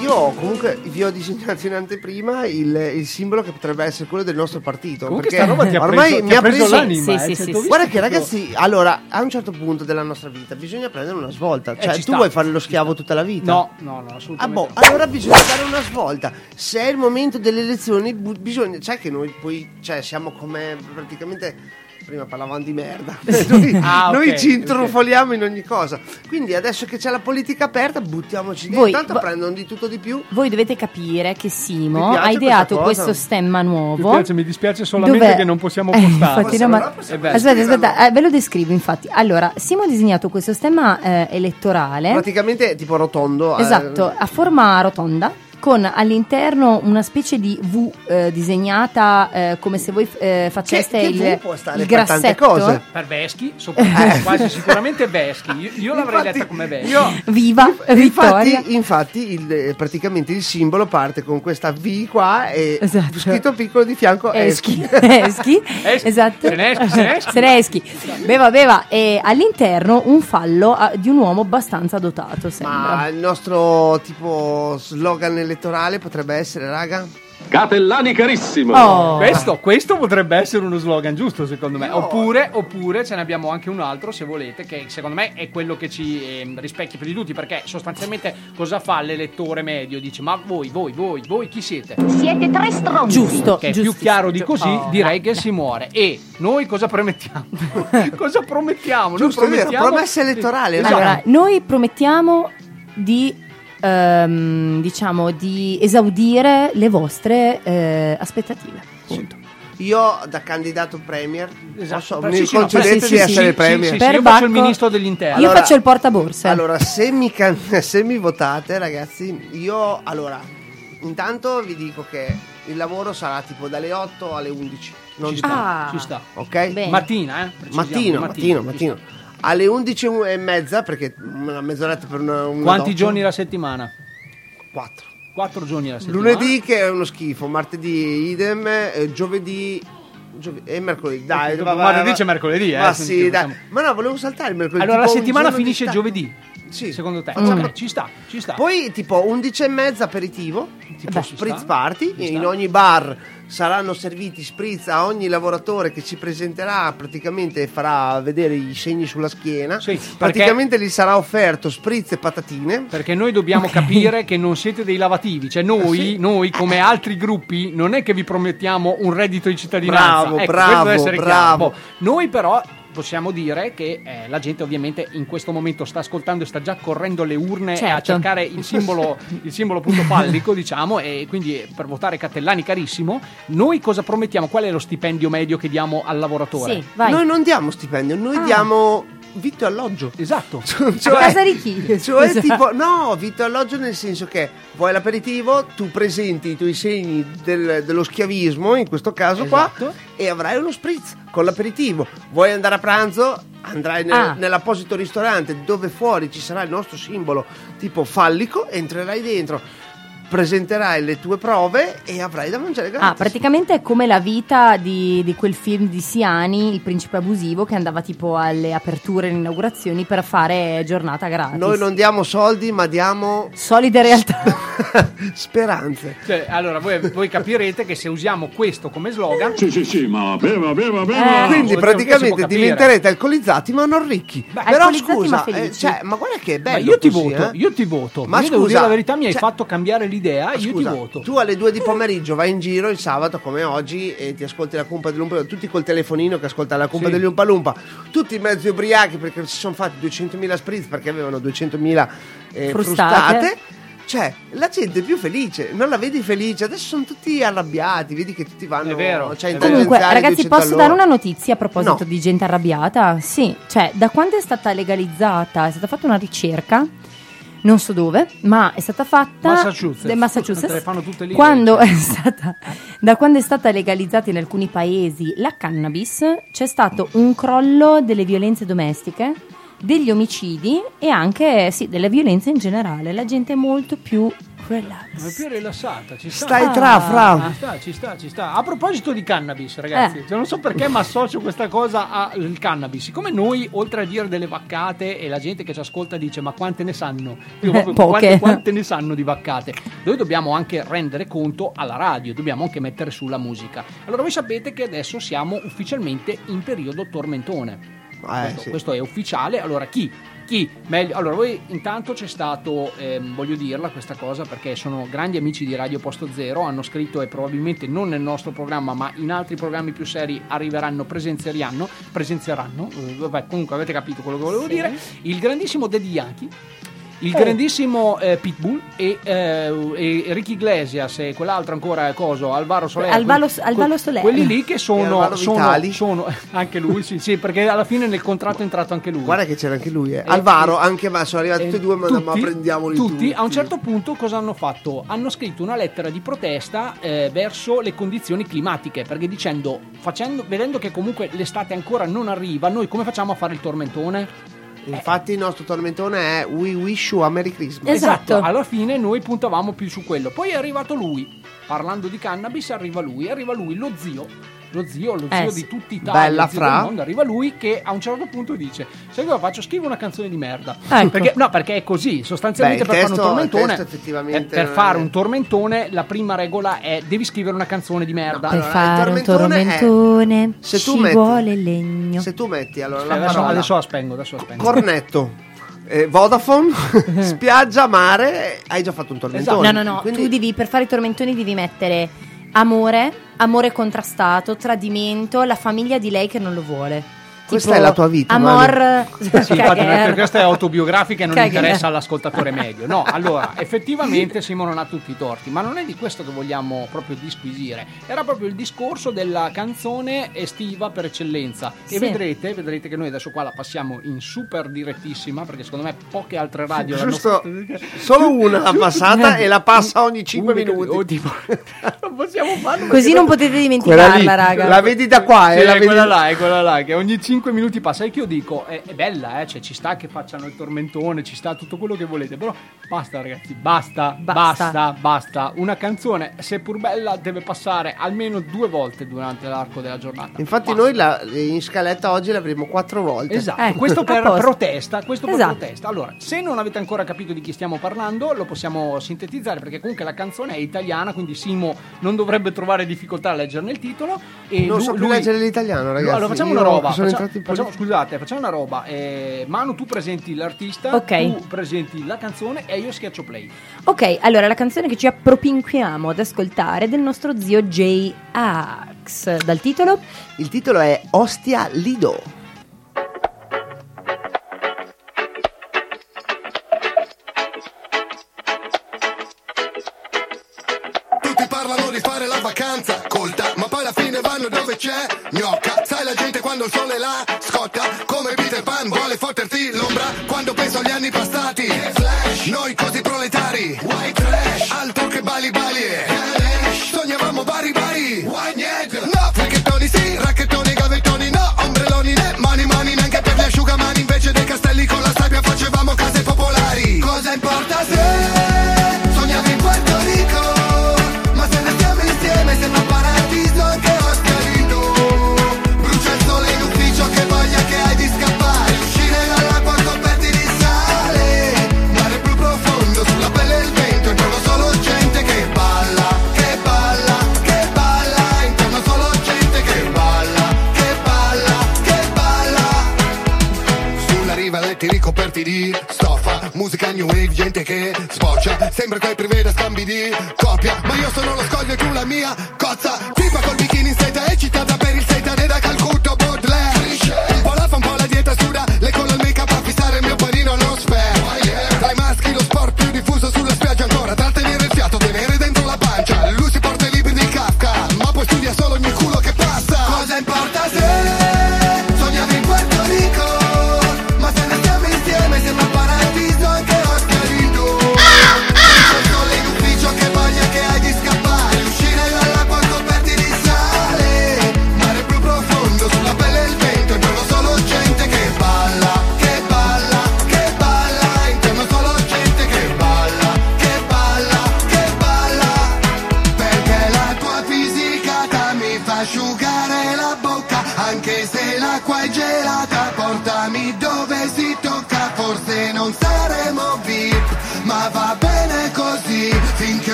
io comunque vi ho disegnato in anteprima il, il simbolo che potrebbe essere quello del nostro partito. Comunque perché sta roba ti ha ormai preso- mi ha ha preso preso, l'anima, Sì, eh, sì, cioè, sì. Guarda che ragazzi, allora, a un certo punto della nostra vita bisogna prendere una svolta. Cioè, Eh, ci tu sta. vuoi fare lo schiavo tutta la vita? No, no, no, Ah, assolutamente. boh, no. allora bisogna dare una svolta. Se è il momento delle elezioni, bisogna. Sai che noi poi, cioè, siamo come praticamente. Prima parlavamo di merda. noi Ah, ok, noi ci intrufoliamo in ogni cosa. Quindi adesso che c'è la politica aperta, buttiamoci dentro. Voi- Tanto vo- prendono di tutto di più. Voi dovete capire che Mi Simo ha ideato questo stemma Mi nuovo. piace, mi dispiace solamente Dov'è? che non possiamo Eh, infatti, no, ma- allora aspetta, aspetta, eh, ve lo descrivo infatti. Allora, Simo ha disegnato questo stemma eh, elettorale. Praticamente tipo rotondo. eh, Esatto, a forma rotonda con all'interno una specie di V eh, disegnata eh, come se voi eh, faceste che il, V può stare il per tante grassetto. cose. Per Veschi, soprattutto, quasi sicuramente Veschi. Io, io l'avrei Infatti, letta come Veschi. io- Viva Vittoria! Infatti, infatti il, eh, praticamente il simbolo parte con questa V qua e Esatto. scritto piccolo di fianco Eschi, eschi. eschi, Eschi. esatto. Se ne eschi, se ne eschi. Se ne eschi. Beva, beva. E all'interno un fallo ah, di un uomo abbastanza dotato, sembra. Ma il nostro tipo slogan elettorale potrebbe essere, raga? Catellani carissimo! Oh. Questo, questo potrebbe essere uno slogan giusto secondo me. No. Oppure, oppure ce ne abbiamo anche un altro se volete, che secondo me è quello che ci ehm, rispecchia più di tutti, perché sostanzialmente cosa fa l'elettore medio? Dice ma voi, voi, voi, voi chi siete? Siete tre stronzi. Giusto, Che è giusto. più chiaro di così, Oh, direi che si muore. E noi cosa promettiamo? cosa promettiamo? Noi Giusto, è vero, promettiamo- promessa elettorale, Esatto. Allora, noi promettiamo di ehm, diciamo di esaudire le vostre eh, aspettative. Punto. Io da candidato premier Esatto. posso- mi sì, no, concedete sì, di sì, essere sì, premier? sì, sì, Per io faccio il ministro degli interni. Io Allora- faccio il portaborse. Allora, se mi, can- se mi votate, ragazzi, io allora intanto vi dico che il lavoro sarà tipo dalle 8 alle 11. Non ci sta, Ah. ci sta. ok? Bene. Mattina, eh? Mattino, mattino, ci mattino. Alle 11 e mezza, perché una mezz'oretta per una, una Quanti doccia. giorni la settimana? 4. Quattro giorni alla settimana. Lunedì che è uno schifo, martedì idem, eh, giovedì e mercoledì. Dai, Dopo va- va- martedì c'è mercoledì, eh, Ma sì, dai. facciamo- Ma no, volevo saltare il mercoledì. Allora la settimana finisce giovedì. Sì. Secondo te? Facciamo- Ok, ci sta, ci sta. Poi tipo 11 e mezza aperitivo, tipo Beh, spritz party, in ogni bar saranno serviti spritz a ogni lavoratore che ci presenterà praticamente farà vedere i segni sulla schiena. Sì, praticamente gli sarà offerto spritz e patatine. Perché noi dobbiamo capire che non siete dei lavativi, cioè noi, noi come altri gruppi non è che vi promettiamo un reddito di cittadinanza. Bravo, Ecco, bravo, bravo. chiaro. Noi però possiamo dire che eh, la gente ovviamente in questo momento sta ascoltando e sta già correndo le urne a Certo. cercare il simbolo, il simbolo appunto pallico, diciamo, e quindi eh, per votare Cattellani carissimo, noi cosa promettiamo? Qual è lo stipendio medio che diamo al lavoratore? Sì. Noi non diamo stipendio, noi Ah. diamo vitto e alloggio. Esatto. A casa di chi? Cioè, Scusa. tipo, no, vitto e alloggio nel senso che vuoi l'aperitivo, tu presenti i tuoi segni del- dello schiavismo, in questo caso Esatto. qua, e avrai uno spritz con l'aperitivo. Vuoi andare a pranzo? Andrai nel- Ah. nell'apposito ristorante dove fuori ci sarà il nostro simbolo tipo fallico, entrerai dentro, presenterai le tue prove e avrai da mangiare gratis. Ah, praticamente è come la vita di, di quel film di Siani, Il principe abusivo, che andava tipo alle aperture e alle inaugurazioni per fare giornata gratis. Noi non diamo soldi, ma diamo Solide realtà. speranze. Cioè, allora voi, voi capirete che se usiamo questo come slogan Sì, sì, sì, ma beva, beva, Eh. beva! Quindi si può praticamente diventerete alcolizzati ma non ricchi. Beh, Però scusa, ma eh, cioè, ma guarda che è bello. Ma io ti così, voto, eh. io ti voto. Ma io devo dire scusa, la verità, mi hai cioè- fatto cambiare l'idea, io Scusa, ti voto. tu alle due di pomeriggio vai in giro il sabato come oggi e ti ascolti la cumpa dell'Umpa Lumpa, tutti col telefonino che ascoltano la cumpa Sì. degli Umpa Lumpa, tutti mezzi ubriachi perché si sono fatti 200.000 spritz perché avevano 200.000 eh, Frustate. frustate. Cioè, la gente è più felice, non la vedi felice, adesso sono tutti arrabbiati, vedi che tutti vanno È vero, cioè, è vero. Comunque, ragazzi, 200 posso all'ora. dare una notizia a proposito No. di gente arrabbiata? Sì, cioè, da quando è stata legalizzata, è stata fatta una ricerca, non so dove, ma è stata fatta Massachusetts. Massachusetts. Quando è stata, da quando è stata legalizzata in alcuni paesi la cannabis, c'è stato un crollo delle violenze domestiche, degli omicidi e anche sì, delle violenze in generale. La gente è molto più relax. È più rilassata, ci sta. Stai tra, fra. Ci sta, ci sta, ci sta. A proposito di cannabis, ragazzi, Eh. cioè, non so perché ma associo questa cosa al cannabis. Siccome noi, oltre a dire delle vaccate, e la gente che ci ascolta dice: Ma quante ne sanno? Io proprio, Eh, poche. Quante, quante ne sanno di vaccate? Noi dobbiamo anche rendere conto alla radio, dobbiamo anche mettere sulla musica. Allora, voi sapete che adesso siamo ufficialmente in periodo tormentone. Eh, questo, sì. questo è ufficiale. Allora, chi? Chi? Meglio. Allora, voi intanto c'è stato, ehm, voglio dirla questa cosa perché sono grandi amici di Radio Posto Zero, hanno scritto e probabilmente non nel nostro programma, ma in altri programmi più seri arriveranno, presenzieranno, presenzieranno, eh, vabbè, comunque avete capito quello che volevo Sì. dire. Il grandissimo Daddy Yankee. Il Oh. grandissimo eh, Pitbull e, eh, e Ricky Iglesias e quell'altro ancora coso, Alvaro Soler. Alvaro- Alvaro Soler. Quelli lì che sono, sono, sono anche lui, sì, sì, perché alla fine nel contratto è entrato anche lui. Guarda che c'era anche lui, eh. Alvaro, anche ma sono arrivati Eh, tutti e due, ma, ma tutti- prendiamoli tutti, tutti. a un certo punto cosa hanno fatto? Hanno scritto una lettera di protesta eh, verso le condizioni climatiche perché dicendo, facendo, vedendo che comunque l'estate ancora non arriva, noi come facciamo a fare il tormentone? Infatti il nostro tormentone è We Wish You a Merry Christmas. Esatto. alla fine noi puntavamo più su quello. Poi è arrivato lui, parlando di cannabis, arriva lui, arriva lui, lo zio. Lo zio, lo Eh, zio sì. di tutti zio fra. del mondo, arriva lui che a un certo punto dice: Sai cosa faccio? Scrivo una canzone di merda. Ecco. Perché, no, perché è così. Sostanzialmente Beh, per fare un testo- tormentone. testo eh, per fare è- un tormentone, la prima regola è devi scrivere una canzone di merda. Per Allora, fare un tormentone è- se tu ci metti- vuole legno. Se tu metti allora Eh, la adesso, parola adesso la spengo, adesso la spengo. cornetto, eh, Vodafone, spiaggia, mare, eh, hai già fatto un tormentone. No, no, no, Quindi tu devi per fare i tormentoni devi mettere amore, amore contrastato, tradimento, la famiglia di lei che non lo vuole. Questa è la tua vita, Amor, Sì, infatti, perché questa è autobiografica e non Cagher. interessa all'ascoltatore medio. No, allora, effettivamente Simo non ha tutti i torti, ma non è di questo che vogliamo proprio disquisire. Era proprio il discorso della canzone estiva per eccellenza. E Sì. vedrete, vedrete che noi adesso qua la passiamo in super direttissima, perché secondo me poche altre radio Giusto, fatta. solo una l'ha passata e la passa ogni 5 Una che- minuti. oh, tipo, non possiamo farlo. Così non potete lì, dimenticarla, raga. la vedi da qua, Sì, eh, la è vedi- quella là, è quella là, che ogni 5 minuti passa. E che io dico, è, è bella, eh, cioè ci sta che facciano il tormentone, ci sta tutto quello che volete, però basta ragazzi, basta, Basta. basta, basta. Una canzone, seppur bella, deve passare almeno due volte durante l'arco della giornata. Infatti Basta. noi la- in scaletta oggi l'avremo quattro volte. Esatto, Ecco, questo per protesta, questo per Esatto. protesta. Allora, se non avete ancora capito di chi stiamo parlando, lo possiamo sintetizzare perché comunque la canzone è italiana, quindi Simo non dovrebbe trovare difficoltà a leggerne il titolo. E Non lui- so più lui- leggere l'italiano, ragazzi. Allora facciamo Io una roba. sono facciamo- facciamo- scusate, facciamo una roba. eh, Manu, tu presenti l'artista, Ok. tu presenti la canzone e io schiaccio play. Ok, allora la canzone che ci appropinquiamo ad ascoltare è del nostro zio J. Axe. Dal titolo? Il titolo è Ostia Lido. Tutti parlano di fare la vacanza colta, ma poi alla fine vanno dove c'è gnocca. Sai la gente quando il sole la scotta, come Peter Pan vuole fotterti l'ombra quando penso agli anni passati. Flash, noi così proletari, white trash, altro che bali bali. Sognavamo bari bari, why niente? No, fricchettoni sì, racchettoni, gavettoni no, ombrelloni né, mani mani neanche per gli asciugamani, invece dei castelli con la sabbia facevamo case popolari. Cosa importa se Musica new wave, gente che sboccia. Sembra che preveda scambi di coppia Ma io sono lo scoglio e tu la mia cozza. Tipa col bikini in seta eccitata per il setane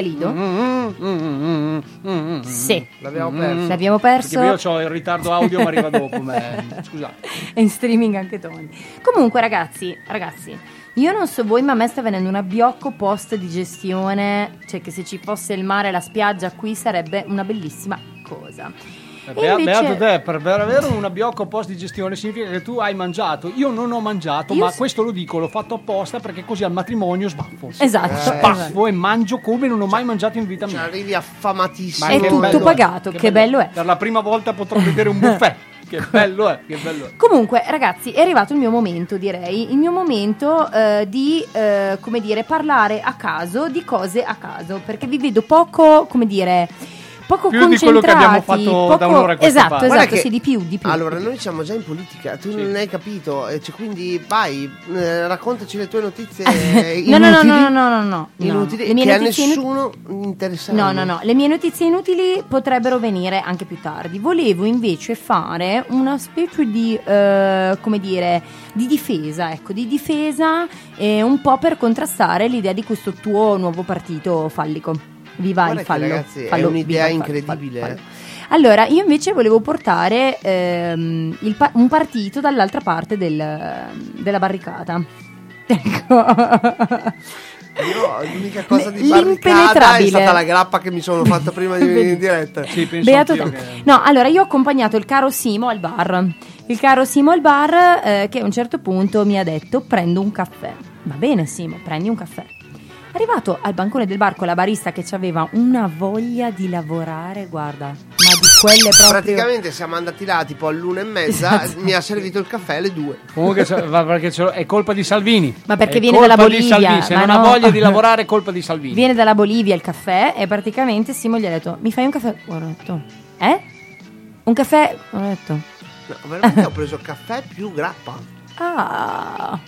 eravamo ad Ostia Lido? Sì. l'abbiamo perso. L'abbiamo Perché perso. io ho il ritardo audio, ma arriva dopo. ma- Scusate. È in streaming anche Tony. Comunque, ragazzi, ragazzi, io non so voi, ma a me sta venendo un abbiocco post digestione. Cioè, che se ci fosse il mare e la spiaggia qui sarebbe una bellissima cosa. E Bea- invece- Beato te, per, avere un abbiocco post digestione significa che tu hai mangiato. Io non ho mangiato, Io ma s- questo lo dico, l'ho fatto apposta perché così al matrimonio sbaffo. Esatto. Spaffo e mangio come non ho mai mangiato in vita Cioè, mia. arrivi affamatissimo. Ma È che tutto bello pagato, che bello è. Per la prima volta potrò vedere un buffet. che bello è, che bello è. Comunque, ragazzi, è arrivato il mio momento, direi. Il mio momento eh, di, eh, come dire, parlare a caso di cose a caso. Perché vi vedo poco, come dire, poco Più di quello che abbiamo fatto da poco- un'ora a questa Esatto, parte. esatto, che- sì, di più, di più. Allora, noi siamo già in politica, tu non hai capito, e cioè, quindi vai, eh, raccontaci le tue notizie eh, No, no, no, inutili, no, no, no, no, no. inutili, Le mie che a notizie inut- nessuno interessano. No, no, no, le mie notizie inutili potrebbero venire anche più tardi. Volevo invece fare una specie di, eh, come dire, di difesa, ecco, di difesa eh, un po' per contrastare l'idea di questo tuo nuovo partito fallico. Viva Guarda il fallo. ragazzi, è fallo, un'idea viva incredibile, fallo, fallo. Allora, io invece volevo portare ehm, il pa- un partito dall'altra parte del- della barricata. Ecco. Io l'unica cosa di barricata è stata la grappa che mi sono fatta prima di venire in diretta. Sì, penso Beato che- No, allora io ho accompagnato il caro Simo al bar. Il caro Simo al bar eh, che a un certo punto mi ha detto prendo un caffè. Va bene Simo, prendi un caffè. Arrivato al bancone del bar con la barista che aveva una voglia di lavorare, guarda, ma di quelle proprio... Praticamente siamo andati là tipo all'una e mezza, Esatto. mi ha servito il caffè alle due. Comunque perché è colpa di Salvini. Ma perché È viene colpa dalla di Bolivia, Salvini. Se ma non ha no. voglia di lavorare è colpa di Salvini. Viene dalla Bolivia il caffè e praticamente Simo gli ha detto mi fai un caffè? Ho detto, eh? Un caffè? Ho detto, No, veramente ho preso caffè più grappa. Ah...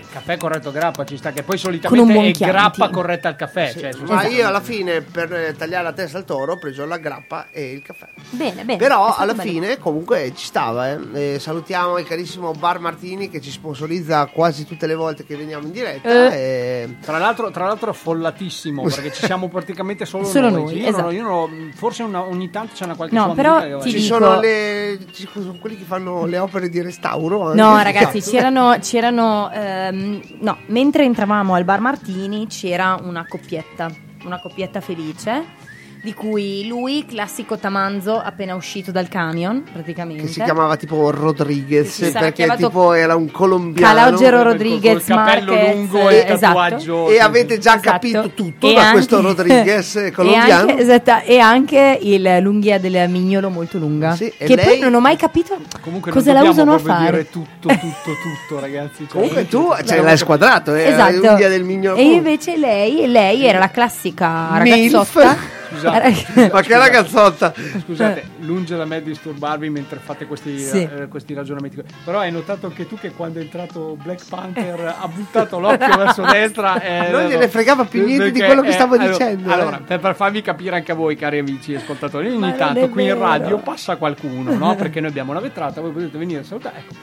Il caffè corretto grappa ci sta, che poi solitamente è grappa corretta al caffè. cioè, Ma Esatto. io alla fine per eh, tagliare la testa al toro ho preso la grappa e il caffè. Bene, bene. Però alla bello. fine comunque ci stava. eh. Eh, salutiamo il carissimo Bar Martini che ci sponsorizza quasi tutte le volte che veniamo in diretta. e- Tra l'altro, tra l'altro è follatissimo perché ci siamo praticamente solo, Solo noi. noi, Io non- esatto. io non- forse una- ogni tanto c'è una qualche No, però Ci dico- sono, le, ci sono quelli che fanno le opere di restauro. anche. No, ragazzi, Esatto. c'erano. c'erano ehm, no, mentre entravamo al bar Martini c'era una coppietta, una coppietta felice. Di cui lui, classico tamanzo appena uscito dal camion, praticamente. Che si chiamava tipo Rodriguez si perché tipo era un colombiano. Calogero Rodriguez col capello Marquez, lungo eh, e esatto. tatuaggio. E avete già Esatto. capito tutto E da anche- questo Rodriguez e colombiano. anche, esatto, e anche il l'unghia del mignolo molto lunga. Sì, e che lei- poi non ho mai capito Comunque cosa la dobbiamo usano a fare. dire tutto, tutto, tutto, ragazzi. Cioè, Comunque tu cioè, l'hai squadrato, eh, Esatto. l'unghia del mignolo. E invece lei, lei era la classica Milf. Scusate. Ma che ragazzotta! Scusate, lunge da me disturbarvi mentre fate questi, Sì. eh, questi ragionamenti. Però hai notato anche tu che quando è entrato Black Panther ha buttato l'occhio verso destra. eh, Non gliene fregava più niente di quello che stavo dicendo, eh. Allora, per, per farvi capire anche a voi, cari amici e ascoltatori, ogni Ma tanto qui in radio passa qualcuno, no? Perché noi abbiamo una vetrata, voi potete venire a salutare. Ecco,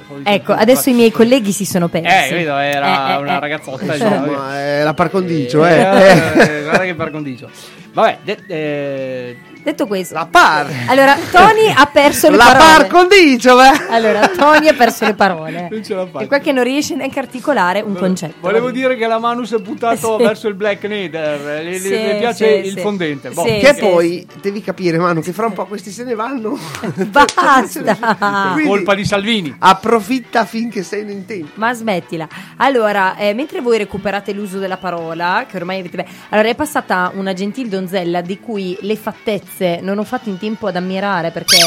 appunto. Ecco, adesso i miei colleghi si sono persi. Eh, vedo, era Eh, eh, una eh. ragazzotta. Insomma, è la par condicio, Eh, eh. eh, guarda che par condicio. Vabbè, de- eh, Detto questo, La par. allora Tony ha perso le La parole. par condicio, beh. Allora, Tony ha perso le parole. Non ce la faccio. E qua che non riesce neanche a articolare un concetto. Volevo dire che la Manus è puntato Sì. verso il Black Nether, le, Sì, le piace sì, il sì. fondente. Boh. Sì. Che poi devi capire, Manu, che fra un po' questi se ne vanno. Basta. Quindi- Colpa di Salvini. Approfitta finché sei in tempo. Ma smettila. Allora, eh, mentre voi recuperate l'uso della parola, che ormai avete. beh, Allora, è passata una gentil donzella di cui le fattezze non ho fatto in tempo ad ammirare perché. eh,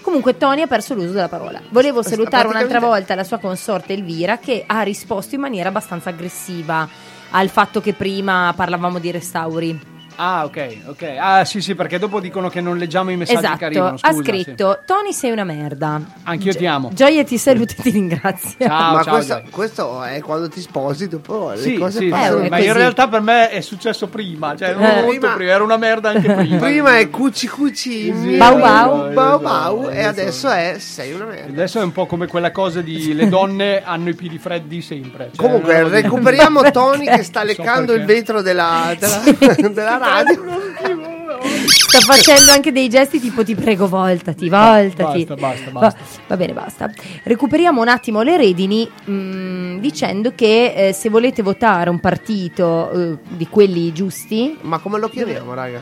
Comunque Tony ha perso l'uso della parola. Volevo salutare un'altra volta la sua consorte Elvira che ha risposto in maniera abbastanza aggressiva al fatto che prima parlavamo di restauri. Ah, ok, ok. Ah, sì, sì, perché dopo dicono che non leggiamo i messaggi esatto, che arrivano. ha scusa, scritto Tony sei una merda. sì. Anch'io ti amo. Gioia ti saluta e ti ringrazia. Ciao, Ma ciao. questo, questo è quando ti sposi, dopo le Sì, cose sì, passano. Eh, ma in realtà per me è successo prima, cioè non Eh. molto Prima- prima, era una merda anche prima. Prima è cuci cuci, Sì, Bau bau. esatto, bau bau, esatto. e adesso è sei una merda. Adesso è un po' come quella cosa di le donne hanno i piedi freddi sempre. Cioè, Comunque, recuperiamo Tony che sta Non so leccando il vetro della, della, della radio. Sta facendo anche dei gesti tipo ti prego voltati, voltati. Basta, basta, basta. Va, va bene, basta. Recuperiamo un attimo le redini mh, dicendo che eh, se volete votare un partito eh, di quelli giusti, Ma come lo chiamiamo, raga?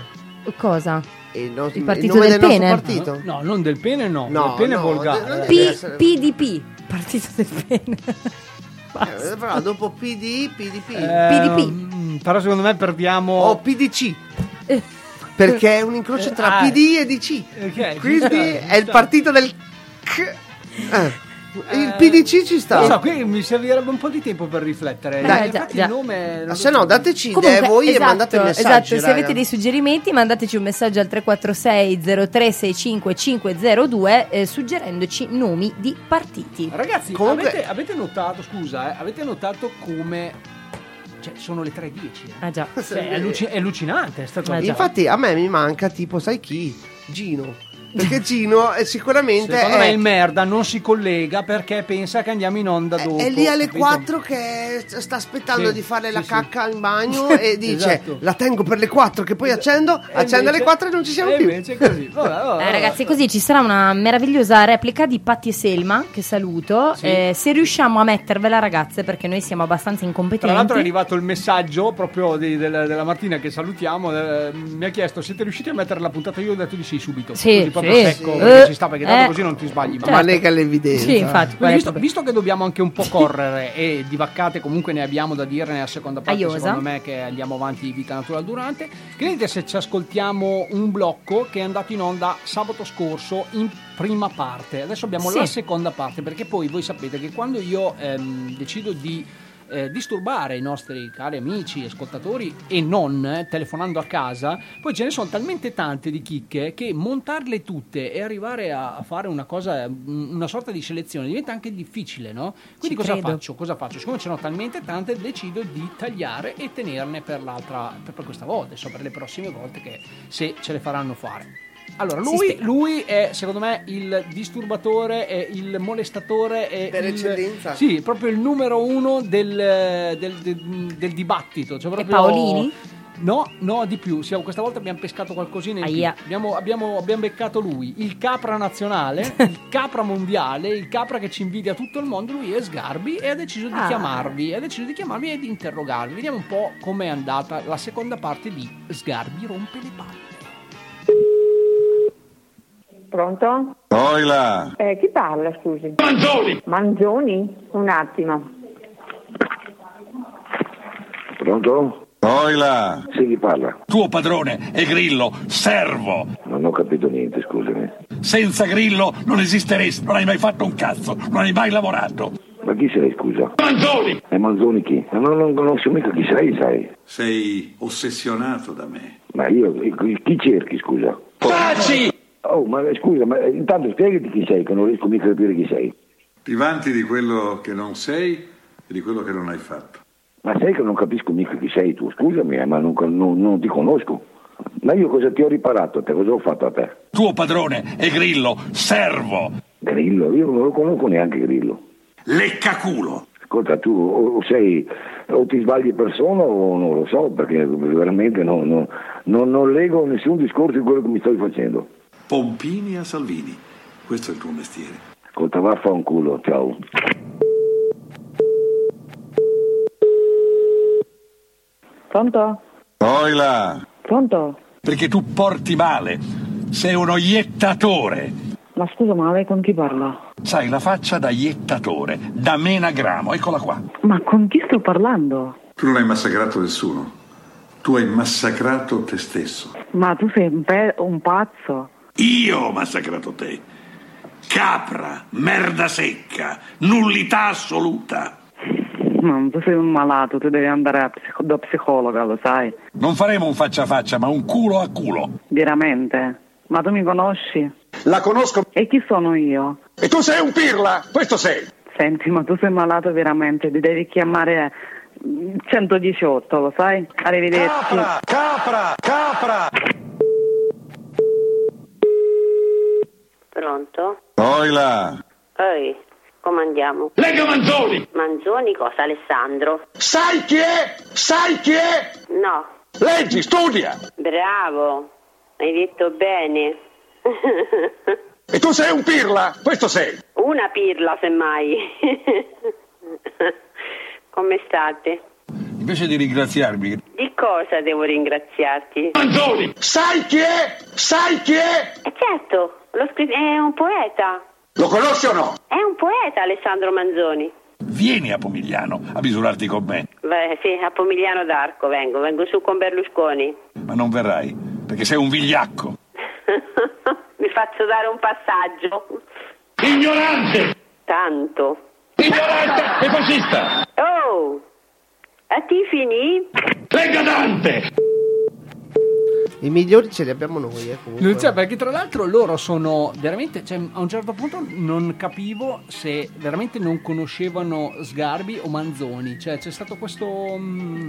cosa? Il, nostro- Il partito nome del del nostro pene? partito? No, non del pene, no. No, del pene no, volgare. eh. P- PDP, partito del pene. Eh, però dopo PD, PDP. Eh, PDP. però secondo me perdiamo. o PDC. Perché è un incrocio tra Ah. PD e DC. Ok, Quindi è il partito del... c- eh. Il Eh, PDC ci sta. Non so, qui mi servirebbe un po' di tempo per riflettere. Dai, Eh, già, infatti già. il nome. non Ah, se no, dateci Comunque, idee voi esatto, e mandate messaggi. esatto, se raga. avete dei suggerimenti mandateci un messaggio al 346 0365 502 eh, suggerendoci nomi di partiti. Ragazzi, Comunque- avete, avete notato, scusa, eh, avete notato come. Cioè, sono le 3.10. eh? Ah già. Cioè, è, alluci- è allucinante. È stato Ah. Infatti a me mi manca tipo, sai chi? Gino. Perché Gino è sicuramente Secondo è, me il merda non si collega perché pensa che andiamo in onda dopo. è lì alle capito? 4 che sta aspettando Sì, di fare sì, la sì. cacca in bagno e dice Esatto. la tengo per le 4 che poi accendo, E accende alle invece- 4 e non ci siamo più. invece così. Vabbè, vabbè, Eh, vabbè. ragazzi, così ci sarà una meravigliosa replica di Patti e Selma, che saluto. Sì. Eh, se riusciamo a mettervela, ragazze, perché noi siamo abbastanza incompetenti. Tra l'altro è arrivato il messaggio proprio di- della, della Martina che salutiamo. eh, mi ha chiesto: siete riusciti a mettere la puntata? Io ho detto di sì subito. Sì, sì. Secco, Eh, ci sta, perché tanto eh. così non ti sbagli. Certo. Ma nega l'evidenza. Sì, infatti. visto, visto che dobbiamo anche un po' correre e di vaccate comunque ne abbiamo da dire nella seconda parte, Aiosa. secondo me che andiamo avanti vita natural durante, credete se ci ascoltiamo un blocco che è andato in onda sabato scorso in prima parte. Adesso abbiamo Sì. la seconda parte perché poi voi sapete che quando io ehm, decido di eh, disturbare i nostri cari amici, ascoltatori e non eh, telefonando a casa, poi ce ne sono talmente tante di chicche che montarle tutte e arrivare a, fare una cosa, un- una sorta di selezione diventa anche difficile, no? Quindi cosa faccio? Cosa faccio? Siccome ce ne sono talmente tante, decido di tagliare e tenerne per l'altra, per, per questa volta, insomma, per le prossime volte che se ce le faranno fare. Allora, lui, lui è secondo me il disturbatore, è il molestatore, è Per il- eccellenza. Sì, proprio il numero uno del, del- del- del dibattito. Cioè proprio- Paolini? No, no, di più. Siamo- questa volta abbiamo pescato qualcosina in più. Aia. Abbiamo, abbiamo- abbiamo beccato lui, il capra nazionale, il capra mondiale, il capra che ci invidia tutto il mondo. Lui è Sgarbi e ha deciso di Ah. chiamarvi, ha deciso di chiamarvi e di interrogarvi. Vediamo un po' com'è andata la seconda parte di Sgarbi rompe le palle. Pronto? Oila! Eh, chi parla, scusi? Manzoni! Manzoni? Un attimo. Pronto? Oila! Sì, chi parla? Tuo padrone è Grillo, servo! Non ho capito niente, scusami. Senza Grillo non esisteresti, non hai mai fatto un cazzo, non hai mai lavorato! Ma chi sei, scusa? Manzoni! E Manzoni chi? Ma non, non conosco mica chi sei, sai. Sei ossessionato da me. Ma io, chi chi cerchi, scusa? Taci! Oh, ma scusa, ma eh, intanto spiegati chi sei, che non riesco mica a capire chi sei. Ti vanti di quello che non sei e di quello che non hai fatto. Ma sai che non capisco mica chi sei tu, scusami, eh, ma non, non- non ti conosco. Ma io cosa ti ho riparato a te? Cosa ho fatto a te? Tuo padrone è Grillo, servo! Grillo? Io non lo conosco neanche Grillo. Leccaculo! Ascolta, tu o sei o ti sbagli persona o non lo so, perché veramente no- no- non- non leggo nessun discorso di quello che mi stai facendo. Pompini a Salvini. Questo è il tuo mestiere. Ascolta, vaffanculo, ciao. Pronto? Oila! Pronto? Perché tu porti male. Sei uno iettatore. Ma scusa, ma lei con chi parla? Sai, la faccia da iettatore, da menagramo, eccola qua. Ma con chi sto parlando? Tu non hai massacrato nessuno. Tu hai massacrato te stesso. Ma tu sei un, pe- un pazzo. Io ho massacrato te. Capra, merda secca, nullità assoluta. Ma tu sei un malato, tu devi andare psico- da psicologa, lo sai? Non faremo un faccia a faccia, ma un culo a culo. Veramente? Ma tu mi conosci? La conosco. E chi sono io? E tu sei un pirla, questo sei. Senti, ma tu sei malato veramente, ti devi chiamare mm, 118, lo sai? Arrivederci. capra, capra. Pronto? Oila! Ehi, come andiamo? Lega Manzoni! Manzoni cosa, Alessandro? Sai chi è? Sai chi è? No. Leggi, studia! Bravo, hai detto bene. E tu sei un pirla, questo sei. Una pirla, semmai. come state? Invece di ringraziarmi. Di cosa devo ringraziarti? Manzoni! Sai chi è? Sai chi è? Eh certo, lo scri- è un poeta. Lo conosci o no? È un poeta, Alessandro Manzoni. Vieni a Pomigliano a misurarti con me, Beh, sì, a Pomigliano d'Arco vengo, vengo su con Berlusconi. ma non verrai, perché sei un vigliacco. Mi faccio dare un passaggio. Ignorante! Tanto. Ignorante e fascista! Oh! A Tiffany? Lega Dante! I migliori ce li abbiamo noi, eh, comunque. C'è, perché tra l'altro loro sono veramente, cioè, a un certo punto non capivo se veramente non conoscevano Sgarbi o Manzoni, cioè c'è stato questo... mm,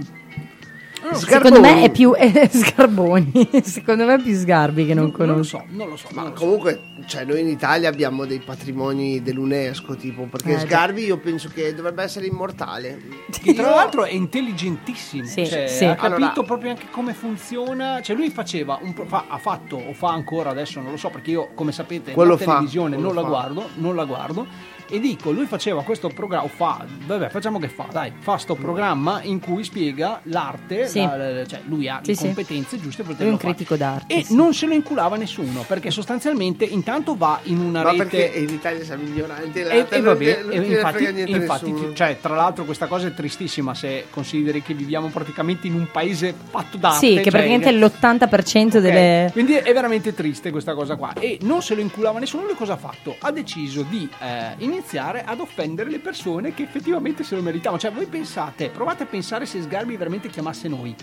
non lo so. Secondo me è più eh, Sgarboni. Secondo me è più Sgarbi che non, Non lo conosco. so, non lo so. Ma comunque, cioè, noi in Italia abbiamo dei patrimoni dell'UNESCO, tipo, perché Eh. Sgarbi io penso che dovrebbe essere immortale. Che tra l'altro è intelligentissimo, Sì, cioè, sì. ha capito Allora- proprio anche come funziona. Cioè, lui faceva, un pro- fa- ha fatto o fa ancora adesso, non lo so, perché io, come sapete, la fa, televisione quello non la fa. guardo, non la guardo. E dico, lui faceva questo programma, o fa, vabbè, facciamo che fa, dai, fa sto programma in cui spiega l'arte, Sì. la- cioè lui ha Sì, le sì. competenze giuste per è un poterlo fare. critico d'arte. E sì. non se lo inculava nessuno, perché sostanzialmente intanto va in una Ma rete... perché in Italia siamo ignoranti? E, e vabbè, e non ne infatti, infatti, cioè, tra l'altro questa cosa è tristissima se consideri che viviamo praticamente in un paese fatto d'arte. Sì, che cioè, praticamente l'80% ok, delle... Quindi è veramente triste questa cosa qua. E non se lo inculava nessuno, lui cosa ha fatto? Ha deciso di eh, iniziare ad offendere le persone che effettivamente se lo meritavano. Cioè, voi pensate, provate a pensare se Sgarbi veramente chiamasse noi.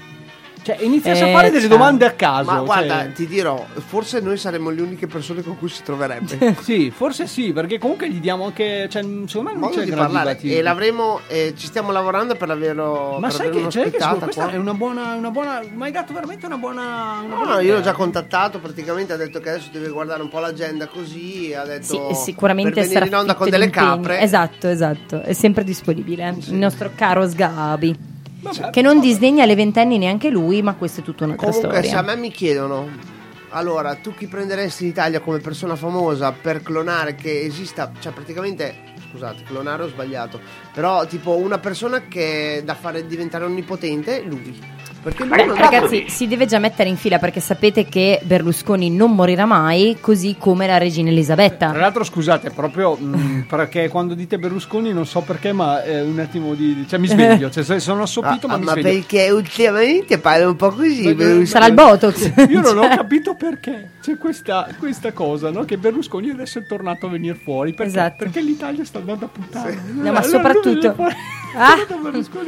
Cioè, iniziasse Eh, a fare delle domande a caso. Ma cioè- guarda, ti dirò, forse noi saremmo le uniche persone con cui si troverebbe. sì, forse sì, perché comunque gli diamo anche. Cioè, secondo me non modo c'è di parlare e l'avremo eh, ci stiamo lavorando per averlo Ma per sai che, cioè, che questa qua. è una buona, una buona. Mi hai dato veramente una buona. Una No, buona no, io l'ho già contattato, praticamente ha detto che adesso deve guardare un po' l'agenda così, ha detto Sì, sicuramente per venire sarà in onda con delle capre. Esatto, esatto. È sempre disponibile. eh. Il nostro caro Sgabi. Vabbè, Che non disdegna le ventenni neanche lui, ma questa è tutta un'altra Comunque, se a storia. me mi chiedono, allora, tu chi prenderesti in Italia come persona famosa per clonare che esista, cioè praticamente, scusate, clonare ho sbagliato, però tipo una persona che da fare diventare onnipotente, lui. Perché lui non Ragazzi, si deve già mettere in fila perché sapete che Berlusconi non morirà mai, così come la regina Tra Elisabetta. l'altro, scusate, proprio mm, perché quando dite Berlusconi non so perché, ma è un attimo di. cioè mi sveglio, cioè sono assopito, Ah, ma mi ma sveglio. perché ultimamente parla un po' così. Berlusconi. Sarà il Botox. Io non ho Cioè, capito perché c'è questa, questa cosa, no? Che Berlusconi adesso è tornato a venire fuori. Perché, Esatto. perché l'Italia sta andando a puttane. No, ma soprattutto- Ah.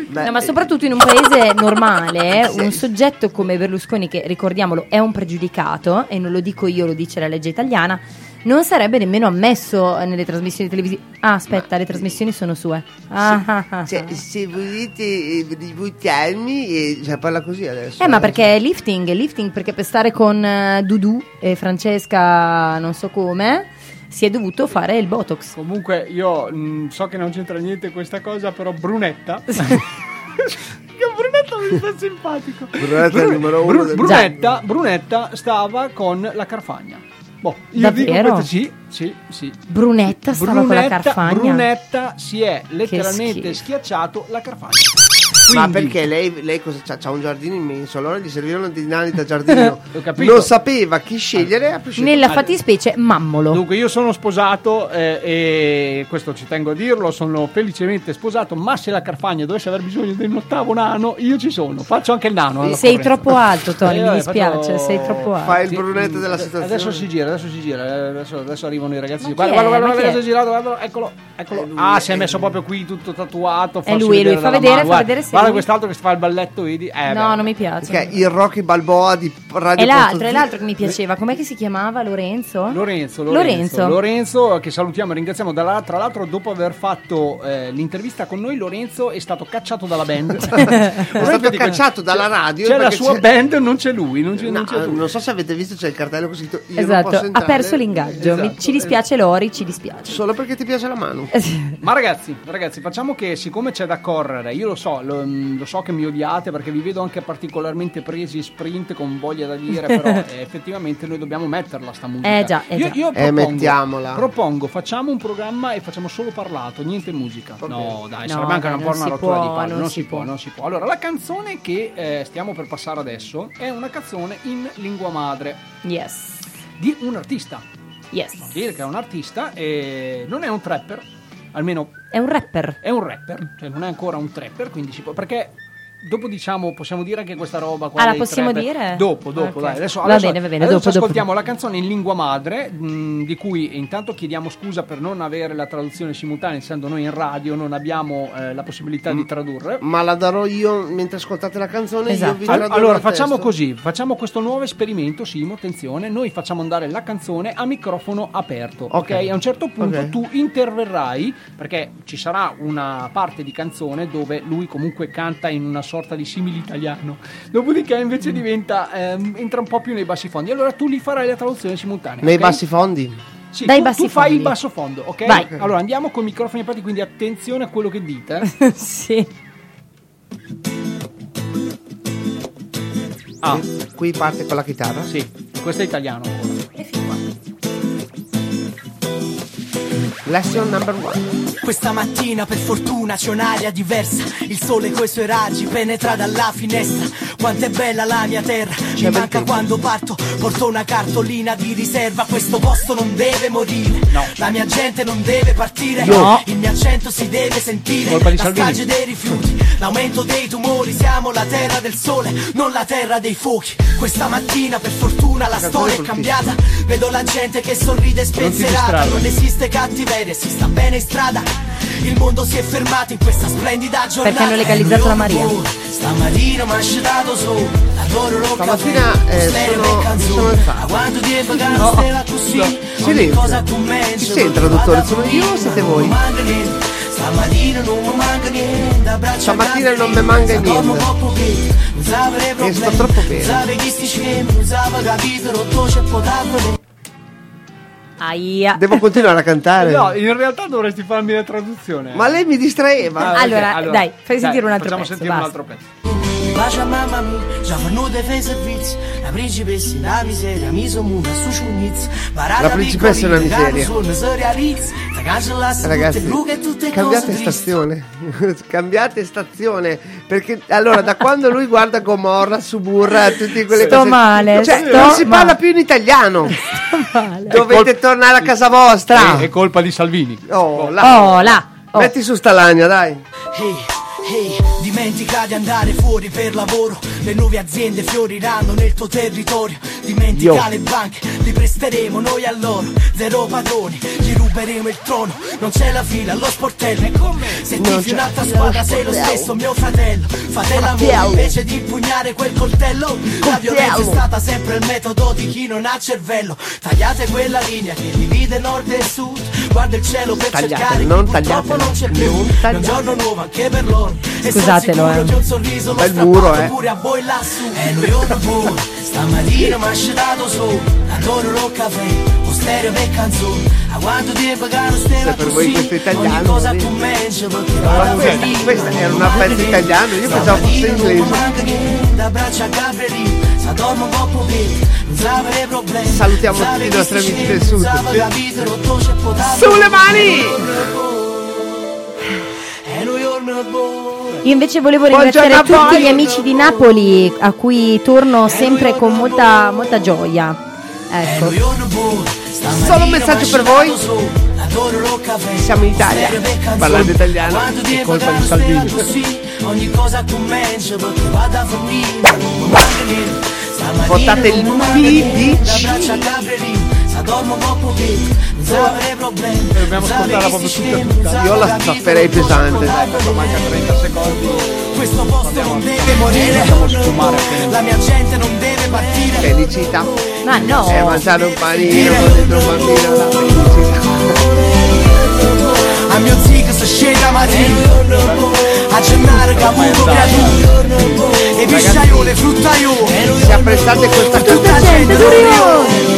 No, ma soprattutto in un paese normale, eh, un soggetto come Berlusconi, che ricordiamolo è un pregiudicato, e non lo dico io, lo dice la legge italiana, non sarebbe nemmeno ammesso nelle trasmissioni televisive. Ah, aspetta, le trasmissioni sono sue. Ah, ah, ah, Cioè, ah. se volete eh, ributtarmi, eh, cioè parla così adesso. Eh, ma perché è lifting, è lifting perché per stare con eh, Dudu e Francesca non so come, si è dovuto fare il botox. Comunque io mh, so che non c'entra niente questa cosa, però Brunetta. Brunetta mi sta simpatico. Brunetta è il numero uno del- Brunetta, Brunetta stava con la Carfagna. Boh, io dico Davvero? questo sì, sì, sì. Brunetta stava con la Brunetta- Carfagna. Brunetta si è letteralmente schiacciato la Carfagna. Ma Quindi- perché lei, lei cosa c'ha? C'ha un giardino immenso, allora gli servivano dei nani da giardino. Non sapeva chi scegliere. ha Nella fattispecie Mammolo. Dunque, io sono sposato eh, e questo ci tengo a dirlo, sono felicemente sposato, ma se la Carfagna dovesse aver bisogno di un ottavo nano, io ci sono, faccio anche il nano. Sei troppo alto, Tony, Eh, mi dispiace, faccio- sei troppo alto. Fai il brunetto della eh, situazione. Adesso si gira, adesso si gira, eh, adesso, adesso arrivano i ragazzi. Ma Guarda, guarda, guarda, Ma guarda, è girato, guarda, eccolo, eccolo. Ah, si è messo proprio qui tutto tatuato. È lui, lui, fa vedere, fa Guarda, vedere se Guarda quest'altro che fa il balletto, vedi? Eh, No, beh. non mi piace. Che è il Rocky Balboa di Radio È l'altro, è l'altro che mi piaceva. Com'è che si chiamava? Lorenzo? Lorenzo, Lorenzo. Lorenzo, Lorenzo, che salutiamo e ringraziamo. Dalla- tra l'altro, dopo aver fatto eh, l'intervista con noi, Lorenzo è stato cacciato dalla band. È stato cacciato dalla radio. C'è la sua c'è- band, non c'è lui. Non c'è, No, non c'è lui. non so se avete visto, c'è il cartello così. Io non Esatto, ha perso l'ingaggio. Mi- Esatto. ci dispiace Lori, ci dispiace. Solo perché ti piace la mano. Ma ragazzi, ragazzi, facciamo che siccome c'è da correre, io lo so, lo, lo so che mi odiate perché vi vedo anche particolarmente presi sprint con voglia da dire, però eh, effettivamente noi dobbiamo metterla sta musica. Eh già, eh io, già. io Eh, propongo, mettiamola. propongo, facciamo un programma e facciamo solo parlato, niente musica. No, dai, No, sarebbe anche dai, un po' una si rottura può, di palle, non non, si si può, può. non si può. Allora, la canzone che eh, stiamo per passare adesso è una canzone in lingua madre Yes. di un artista. Yes. Vuol dire che è un artista e non è un trapper, almeno È un rapper. è un rapper, cioè non è ancora un trapper, quindi si può. Perché dopo diciamo, possiamo dire che questa roba qua. Ah, la possiamo trapper- dire? Dopo, dopo, Ok. dai. Adesso, Va adesso- bene, va bene, adesso dopo, dopo. ascoltiamo la canzone in lingua madre, mh, di cui intanto chiediamo scusa per non avere la traduzione simultanea, essendo noi in radio, non abbiamo eh, la possibilità di tradurre. Ma la darò io mentre ascoltate la canzone. Esatto. Io vi Al- traduco allora facciamo testo. così, facciamo questo nuovo esperimento, Simo, attenzione, noi facciamo andare la canzone a microfono aperto, ok? Ok. A un certo punto Ok. tu interverrai, perché ci sarà una parte di canzone dove lui comunque canta in una sorta di simile italiano, dopodiché invece diventa, ehm, entra un po' più nei bassi fondi, allora tu li farai la traduzione simultanea. Nei ok? bassi fondi? Sì, Dai tu, bassi tu fai fondi. il basso fondo, ok? Vai. Allora andiamo con i microfoni aperti, quindi attenzione a quello che dite. eh. sì. Ah, Qui parte con la chitarra. sì, questo è italiano ancora. Lesson number one. Questa mattina per fortuna c'è un'aria diversa. Il sole coi suoi raggi penetra dalla finestra. Quanto è bella la mia terra. Mi bel manca quando parto Porto una cartolina di riserva. Questo posto non deve morire. La mia gente non deve partire. No. Il mio accento si deve sentire. Colpa di La strage dei rifiuti L'aumento dei tumori. Siamo la terra del sole Non la terra dei fuochi. Questa mattina per fortuna la storia è cambiata. Vedo la gente che sorride spensierata distrarre. Non esiste cattiveria Si sta bene in strada il mondo si è fermato in questa splendida giornata Perché hanno legalizzato la Maria. Stamattina mi ha dato solo Adoro lo Stamattina, eh, stereo sono- quanto vacanze No. così Silenzio. Chi sei il traduttore? Sono io o siete voi? Non mi manca niente Stamattina non mi manca niente Stamattina non mi manca niente. E sto troppo bene. Aia. Devo continuare a cantare. No, in realtà dovresti farmi la traduzione. Ma lei mi distraeva. Ah, ok, Allora, dai, fai sentire un altro facciamo pezzo, sentire un basta. altro pezzo. Bacia mamma mia, già venuta fai servizi La principessa è una miseria, mi sono una su ciunizzi La principessa è una miseria. Tutte Ragazzi, e tutte cambiate cose tristi stazione. cambiate stazione. Perché allora, da quando lui guarda Gomorra, Suburra, tutti quelle Sto cose. male, Cioè, sto non si parla male. più in italiano. Male. Dovete tornare a casa vostra. È, è colpa di Salvini. Oh, là. Oh, là. Oh. Metti su sta lagna, dai. Ehi, ehi, dimentica di andare fuori per lavoro Le nuove aziende fioriranno nel tuo territorio. Dimentica Yo. le banche, li presteremo noi a loro. Zero padroni, gli ruberemo il trono. Non c'è la fila allo sportello. E con me, se Non tifi un'altra squadra sei lo stesso mio fratello. Fate l'amore invece di impugnare quel coltello. La violenza è stata sempre il metodo di chi non ha cervello. Tagliate quella linea che divide nord e sud. Guarda il cielo per Tagliate, cercare chi non purtroppo tagliatela. non c'è più. Non È un giorno nuovo anche per loro. E Scusatelo, sicuro eh. che un sorriso l'ho Bel muro, eh. Voi lassù E lui ora pure Stamattina mi ha nascitato solo, adoro lo caffè, o stereo per canzone. A quanto tempo che non voi così, ogni cosa tu mangi perché vado a finire. questa era una pezza italiana, io pensavo fosse inglese. Da braccia a Gabrielli, se dormo un po' pochino, non. Salutiamo tutti i nostri amici del sud. non. Sulle mani! E New York me lo Io invece volevo ringraziare tutti gli amici di Napoli a cui torno sempre con molta, molta gioia. Ecco. Solo un messaggio per voi. Siamo in Italia. Parlando italiano è colpa di Salvini. Votate il PDC. Da braccia a Gabrielli, se dormo un po' pochino, non sape i problemi. Dobbiamo ascoltarla proprio tutta tutta. Io la stafferei pesante. manca 30 secondi. Questo posto non deve morire. La mia gente non deve partire. Felicità. Ma no. E mangiare un panino con dentro un bambino. la felicità. A mio zio che sta scesa mattina A gennare che ha avuto creatura E pisciaiole, fruttaiole Se apprezzate questa Tutta gente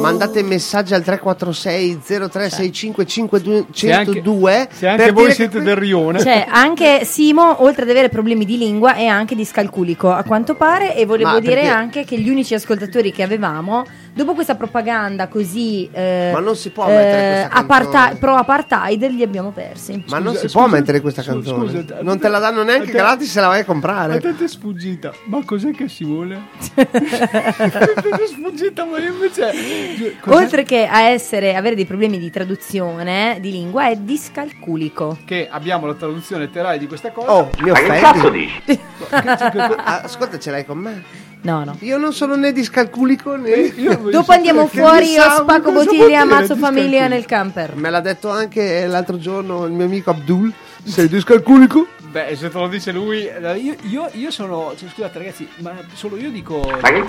Mandate messaggi al 346 0365 502 Se anche voi siete del rione. Cioè, anche Simo, oltre ad avere problemi di lingua, è anche discalculico, a quanto pare, e volevo Ma dire perché- anche che gli unici ascoltatori che avevamo, dopo questa propaganda così... eh, Ma non si può mettere questa aparta- canzone. pro-apartheid, li abbiamo persi. Ma non si Scusa, può scusa, mettere questa scusa, canzone. scusa, non te la danno neanche te- gratis se la vai a comprare. te è sfuggita, ma cos'è che si vuole? è sfuggita, ma io invece. cos'è? Oltre che a essere, avere dei problemi di traduzione di lingua, è discalculico. Che abbiamo la traduzione letterale di questa cosa. Oh, mi Ma che offendi? cazzo dici? Ah, Ascolta, ce l'hai con me? No, no. Io non sono né discalculico né. Dopo andiamo fuori, io spacco bottiglie e ammazzo famiglia nel camper. Me l'ha detto anche l'altro giorno il mio amico Abdul. Sei discalculico? Beh, se te lo dice lui, eh, io, io, io sono. cioè, scusate, ragazzi, ma solo io dico. Ma che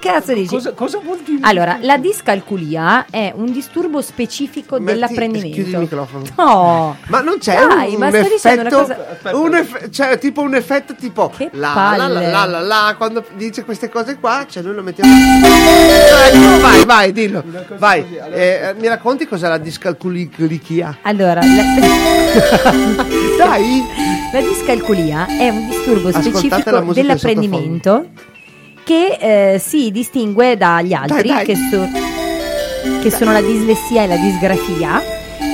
cazzo dici? Cosa, cosa vuol dire? Allora, la discalculia è un disturbo specifico Metti- dell'apprendimento. Chiudi il microfono. No. Ma non c'è Dai, un, ma un sto dicendo una effetto, cosa- un eff- cioè tipo un effetto tipo la, la, la, palle. la, la, la, quando dice queste cose qua, cioè noi lo mettiamo. Ecco, vai, vai, dillo. Vai. Eh, mi racconti cos'è la discalculichia? Allora, la, Dai. La discalculia è un disturbo specifico dell'apprendimento che eh, si distingue dagli altri, dai. Che, so- che sono la dislessia e la disgrafia,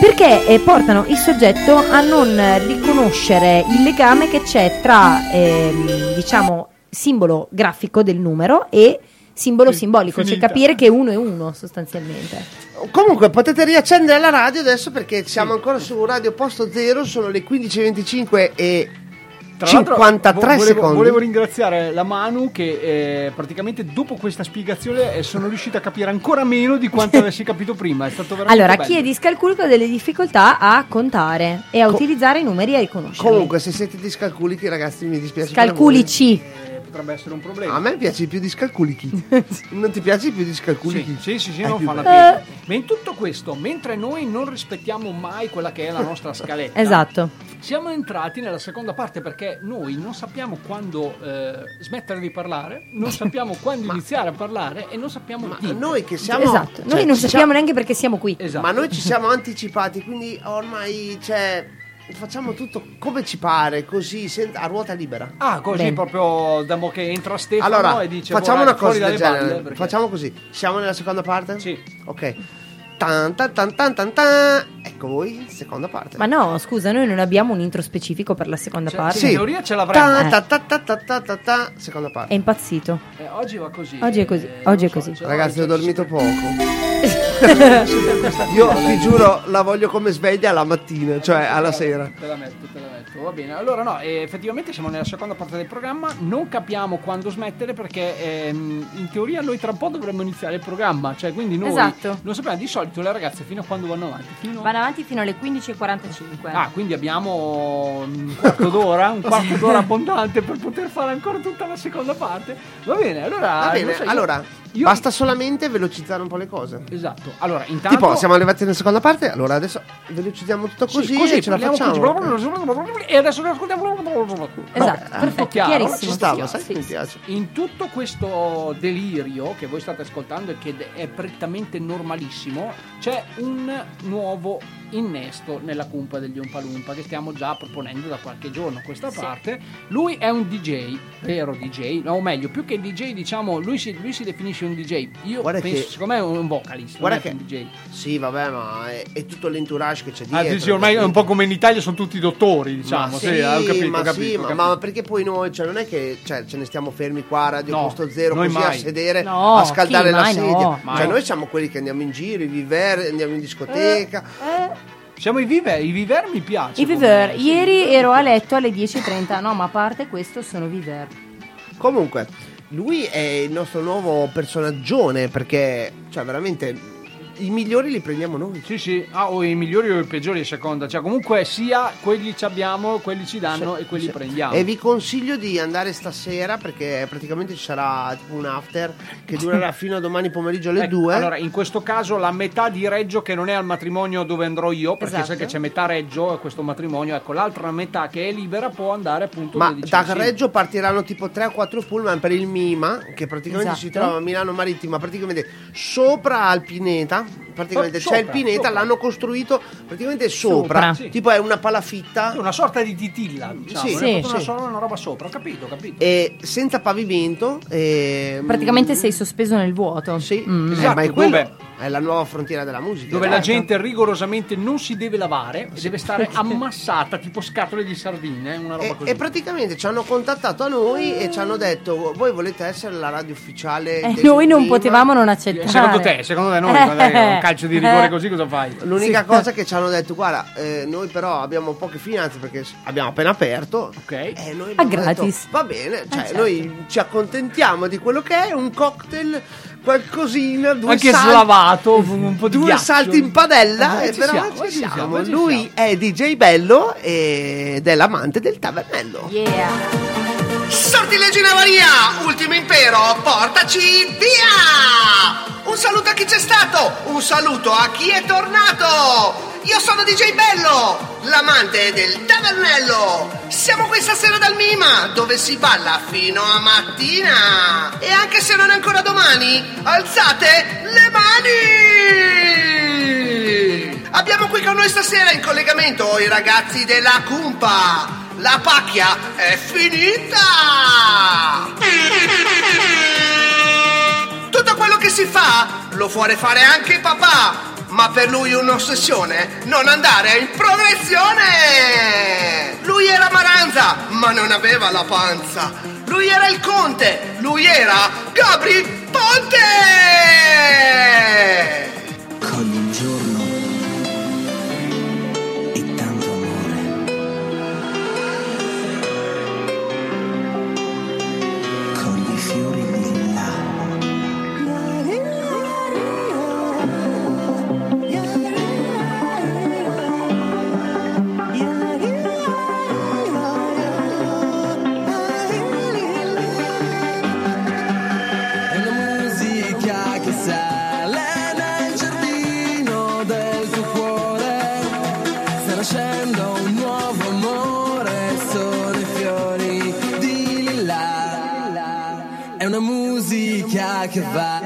perché eh, portano il soggetto a non riconoscere il legame che c'è tra, ehm, diciamo, simbolo grafico del numero e simbolo simbolico, cioè finita. capire che uno è uno sostanzialmente. Comunque potete riaccendere la radio adesso perché siamo ancora su Radio Posto Zero, sono le 15.25 e Tra l'altro, 53 vo- volevo, secondi. volevo ringraziare la Manu che eh, praticamente dopo questa spiegazione eh, sono riuscita a capire ancora meno di quanto avessi capito prima. È stato veramente Allora, bello. chi è discalculico ha delle difficoltà a contare e a utilizzare i numeri e a riconoscerli. Comunque, se siete discalculici, ragazzi, mi dispiace. per voi. Scalculici. Potrebbe essere un problema. A me piace più discalculichi. non ti piace più discalculichi? Sì, sì, sì, sì, È non più fanno bello. più. Ma in tutto questo, mentre noi non rispettiamo mai quella che è la nostra scaletta, Esatto. siamo entrati nella seconda parte perché noi non sappiamo quando eh, smettere di parlare, non sappiamo quando iniziare a parlare e non sappiamo di Noi che siamo Esatto. Noi cioè, non ci sappiamo siamo- neanche perché siamo qui. Ma noi ci siamo anticipati, quindi ormai cioè, facciamo tutto come ci pare, così a ruota libera. Ah, così proprio da mo che entra Stefano Allora, e dice facciamo "Guarda, una cosa del genere. balle", perché- Facciamo così. Siamo nella seconda parte? Sì. Ok. Tan, tan, tan, tan, tan, tan. Ecco voi, seconda parte. Ma no, scusa, noi non abbiamo un intro specifico per la seconda parte. Sì. ce Ta, Eh, ta, ta, ta, ta, ta, ta, ta. Seconda È parte. impazzito. Eh, oggi va così. Oggi è così. Oggi è così. Ragazzi, ho dormito poco. Io ti giuro, la voglio come sveglia la mattina, cioè alla sera. Te la metto, te la metto. Va bene. Allora, no, eh, effettivamente siamo nella seconda parte del programma. Non capiamo quando smettere perché ehm, in teoria noi tra un po' dovremmo iniziare il programma. Cioè, quindi noi Esatto. non sappiamo. Di solito le ragazze fino a quando vanno avanti? Fino Vanno avanti fino alle 15.45. Ah, quindi abbiamo un quarto d'ora, un quarto d'ora abbondante per poter fare ancora tutta la seconda parte. Va bene, allora. Va bene, so, io- allora, Basta solamente velocizzare un po' le cose. Esatto. Allora, intanto... Tipo, siamo arrivati nella seconda parte, allora adesso velocizziamo tutto Sì, così, così e ce la facciamo. così, E adesso ne ascoltiamo. Esatto, È perfetto, chiarissimo. Ci stava, Sì, sai sì, che mi sì. piace. In tutto questo delirio che voi state ascoltando e che è prettamente normalissimo, c'è un nuovo innesto nella cumpa degli Umpalumpa che stiamo già proponendo da qualche giorno a questa parte. Lui è un DJ, vero DJ, no, o meglio, più che DJ, diciamo, lui si, lui si definisce un DJ. Io Guarda penso, che- secondo me è un vocalist, Guarda che un DJ. Sì, vabbè, ma è, è tutto l'entourage che c'è Ah, dietro. dici, ormai è un po' come in Italia sono tutti dottori, diciamo. Ma sì, sì, ho capito, ma ho capito, sì, ho ma, capito. ma perché poi noi, cioè, non è che cioè, ce ne stiamo fermi qua a Radio No, Costo Zero così a mai. sedere, No, a scaldare la Mai sedia. no, cioè, noi siamo quelli che andiamo in giro, i viver, andiamo in discoteca. Siamo i viver, i viver mi piace. I Viver, ieri ero a letto alle 10.30, no ma a parte questo sono Viver. Comunque, lui è il nostro nuovo personaggione perché, cioè, veramente i migliori li prendiamo noi. Sì, sì, ah, o i migliori o i peggiori a seconda, cioè comunque sia quelli ci abbiamo, quelli ci danno e quelli prendiamo. E vi consiglio di andare stasera perché praticamente ci sarà tipo un after che durerà fino a domani pomeriggio alle Ecco, 2. Allora, in questo caso la metà di Reggio che non è al matrimonio dove andrò io, perché Esatto. sai che c'è metà Reggio a questo matrimonio, ecco, l'altra metà che è libera può andare appunto Ma da sì. Reggio partiranno tipo 3 o 4 pullman per il Mima, che praticamente si Esatto. trova a Milano Marittima, praticamente sopra al Pineta. Praticamente c'è il Pineta, sopra. l'hanno costruito praticamente sopra. Sopra. Sì. Tipo è una palafitta. Una sorta di titilla, diciamo, Sì, sì, una, sì. sola- una roba sopra, ho capito, ho capito. E senza pavimento. E, Praticamente sei sospeso nel vuoto. Sì, Mm. Eh, ma è quello è la nuova frontiera della musica. dove la Certo. gente rigorosamente non si deve lavare e deve stare ammassata tipo scatole di sardine, una roba E, così. e praticamente ci hanno contattato a noi e ci hanno detto: Voi volete essere la radio ufficiale? Eh, del noi non Mima?" potevamo non accettare. Secondo te, secondo te noi quando è un calcio di rigore così cosa fai? L'unica Sì. cosa che ci hanno detto, guarda, eh, noi però abbiamo poche finanze perché abbiamo appena aperto. Ok. E noi Ah, abbiamo detto, gratis. va bene, cioè Eh, certo. noi ci accontentiamo di quello che è, un cocktail, qualcosina, due Anche salti, slavato, un po' di due ghiaccio. salti in padella, Eh, e ci però siamo, ci eh, siamo. siamo, ci Lui è DJ Bello ed è l'amante del tavernello. Yeah. Sortileggi Navaria, ultimo impero, portaci via! Un saluto a chi c'è stato, un saluto a chi è tornato! Io sono DJ Bello, l'amante del tavernello! Siamo qui stasera dal Mima, dove si balla fino a mattina! E anche se non è ancora domani, alzate le mani! Abbiamo qui con noi stasera in collegamento i ragazzi della Cumpa! La pacchia è finita! Tutto quello che si fa lo può fare anche papà, ma per lui un'ossessione non andare in progressione! Lui era Maranza, ma non aveva la panza! Lui era il conte, lui era Gabri Ponte! Cogli il giorno musica che va.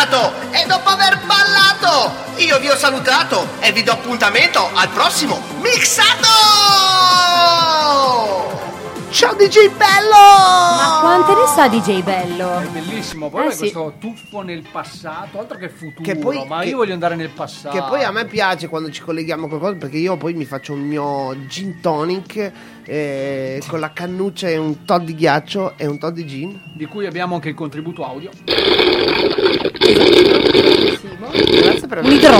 Aver saltato e dopo aver ballato, io vi ho salutato e vi do appuntamento al prossimo Mixato! Ciao DJ Bello! Ma quante ne sa DJ Bello? È bellissimo, poi Eh, è sì. questo tuffo nel passato, altro che futuro, Che poi- ma che- io voglio andare nel passato. Che poi a me piace quando ci colleghiamo a qualcosa perché io poi mi faccio un mio gin tonic eh, con la cannuccia e un tot di ghiaccio e un tot di gin. Di cui abbiamo anche il contributo audio.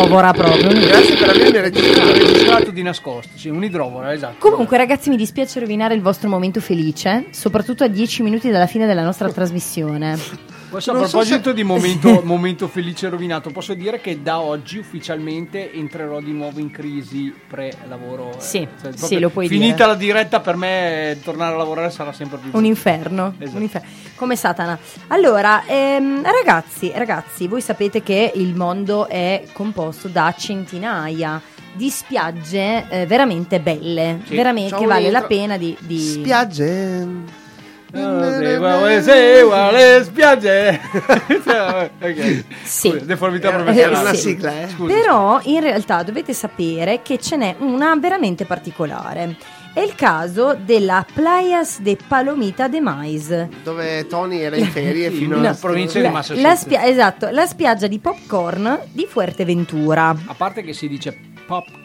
Grazie per Un idrovora proprio. Grazie per avermi registrato. registrato di nascosto, sì, un idrovora, esatto. Comunque ragazzi mi dispiace rovinare il vostro momento felice, soprattutto a 10 minuti dalla fine della nostra trasmissione. Adesso a Non so proposito se- di momento, momento felice e rovinato, posso dire che da oggi ufficialmente entrerò di nuovo in crisi pre-lavoro. eh. Sì, Cioè, sì, lo puoi finita dire. la diretta per me tornare a lavorare sarà sempre più Un inferno, Esatto. un inferno. come Satana. Allora, ehm, ragazzi, ragazzi, voi sapete che il mondo è composto da centinaia di spiagge eh, veramente belle, Sì. veramente che vale la pena di... di- Spiagge. No, sì, guarda, sì, guarda, le spiagge. ok. Sì. Scusa, deformità Eh, professionale. sì. eh. Scusa. Però in realtà dovete sapere che ce n'è una veramente particolare. È il caso della Playas de Palomita de Mais. Dove Tony era in ferie fino No, a provincia di Massachusetts. spia- esatto, la spiaggia di popcorn di Fuerteventura. A parte che si dice popcorn.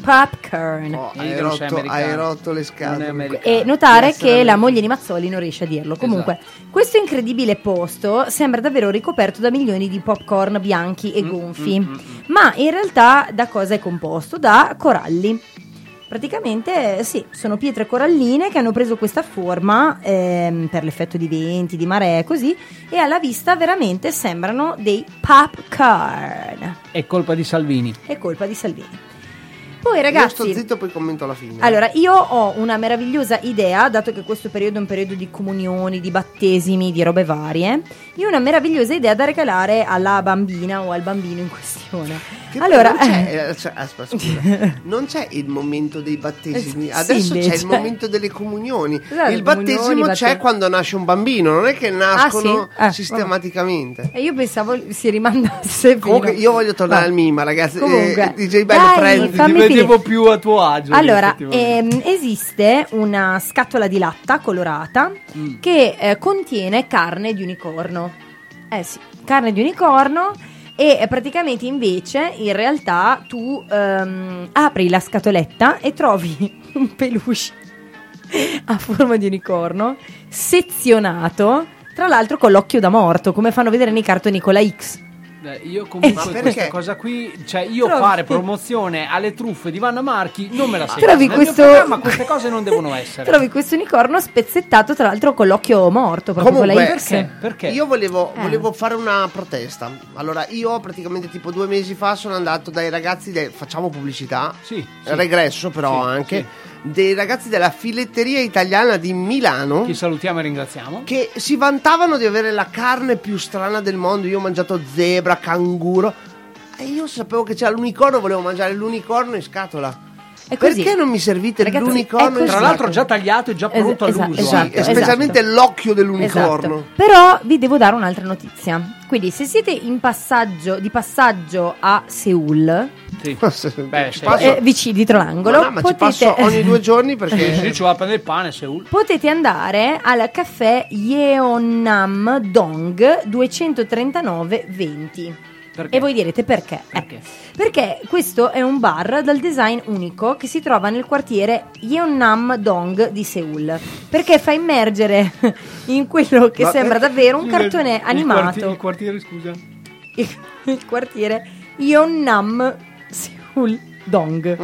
Popcorn. Oh, E hai, rotto, hai rotto le scatole. E notare che la moglie di Mazzoli non riesce a dirlo. Comunque, questo incredibile posto sembra davvero ricoperto da milioni di popcorn bianchi e gonfi. Ma in realtà da cosa è composto? Da coralli. Praticamente sì, sono pietre coralline che hanno preso questa forma ehm, per l'effetto di venti, di maree e così, e alla vista veramente sembrano dei popcorn. È colpa di Salvini. È colpa di Salvini. Poi Io ragazzi, sto zitto poi commento alla fine. allora, io ho una meravigliosa idea, dato che questo periodo è un periodo di comunioni, di battesimi, di robe varie. Io ho una meravigliosa idea da regalare alla bambina o al bambino in questione. Che allora, non c'è, eh, cioè, aspetta, scusa, non c'è il momento dei battesimi, Eh, sì, adesso c'è invece. il momento delle comunioni. Esatto, il comunioni, battesimo c'è batte- quando nasce un bambino, non è che nascono Ah, sì? Eh, sistematicamente. e io pensavo si rimandasse fino- Comunque io voglio tornare Va. al Mima, ragazzi. Comunque, Eh, DJ Bello, prendi. fammi vedevo più a tuo agio. Allora, ehm, esiste una scatola di latta colorata Mm. che eh, contiene carne di unicorno. Eh sì, carne di unicorno e eh, praticamente invece in realtà tu ehm, apri la scatoletta e trovi un peluche a forma di unicorno sezionato, tra l'altro con l'occhio da morto, come fanno vedere nei cartoni con la X. Eh, io comunque perché? questa cosa qui, cioè io Trovi- fare promozione alle truffe di Vanna Marchi non me la sento. Trovi Nel questo- queste cose non devono essere. Trovi questo unicorno spezzettato tra l'altro con l'occhio morto, proprio con la Comunque, X. Perché? Perché? Io volevo, Eh. volevo fare una protesta. Allora, io praticamente tipo due mesi fa sono andato dai ragazzi, del- facciamo pubblicità, Sì, sì. regresso però Sì, anche, sì. Dei ragazzi della filetteria italiana di Milano. Chi salutiamo e ringraziamo. che si vantavano di avere la carne più strana del mondo. Io ho mangiato zebra, canguro. E io sapevo che c'era l'unicorno, volevo mangiare l'unicorno in scatola. È così. Perché non mi servite Ragazzi, l'unicorno? Tra l'altro già tagliato e già Es- pronto esa- all'uso. esatto, Sì, e specialmente l'occhio dell'unicorno. Esatto. Però vi devo dare un'altra notizia. Quindi, se siete in passaggio, di passaggio a Seoul, Sì. Beh, sì. eh, vicini dietro l'angolo, Ma no, ma ci potete, passo ogni due giorni perché- Sì, ci va a prendere il pane Seul. potete andare al caffè Yeonnam Dong 239-20. Perché? E voi direte perché? Eh, perché questo è un bar dal design unico che si trova nel quartiere Yeonnam Dong di Seoul. Perché fa immergere in quello che Ma- sembra davvero un il- cartone il animato. quartiere- il quartiere, scusa. il, il quartiere Yeonnam Seoul Dong.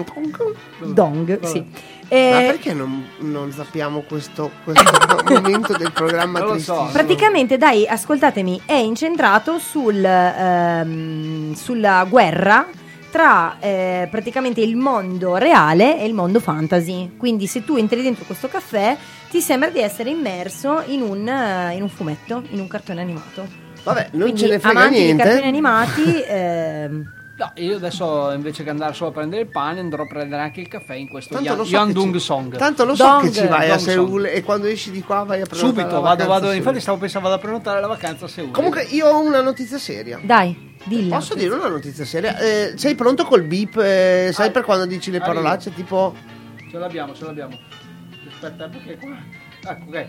Dong, sì. Ma Eh, perché non, non sappiamo questo, questo momento del programma Non lo so. Praticamente, dai, ascoltatemi, è incentrato sul, ehm, sulla guerra tra eh, praticamente il mondo reale e il mondo fantasy. Quindi, se tu entri dentro questo caffè, ti sembra di essere immerso in un, eh, in un fumetto, in un cartone animato. Vabbè, non Quindi, ce ne frega amanti niente. di cartoni animati, ehm, No, io adesso invece che andare solo a prendere il pane andrò a prendere anche il caffè in questo Tanto Yan- lo so Yandung ci- Song. Tanto lo so Dong- che ci vai a Dong Song. Seul e quando esci di qua vai a prenotare Subito, la vado, vacanza vado, a Seul. infatti stavo pensando vado a prenotare la vacanza a Seul. Comunque io ho una notizia seria. dai, dilla. Posso dire una notizia seria? Eh, sei pronto col beep? eh, sai per quando dici le Arrivo. parolacce? Tipo... Ce l'abbiamo, ce l'abbiamo. Aspetta, perché qua? Ecco, ok.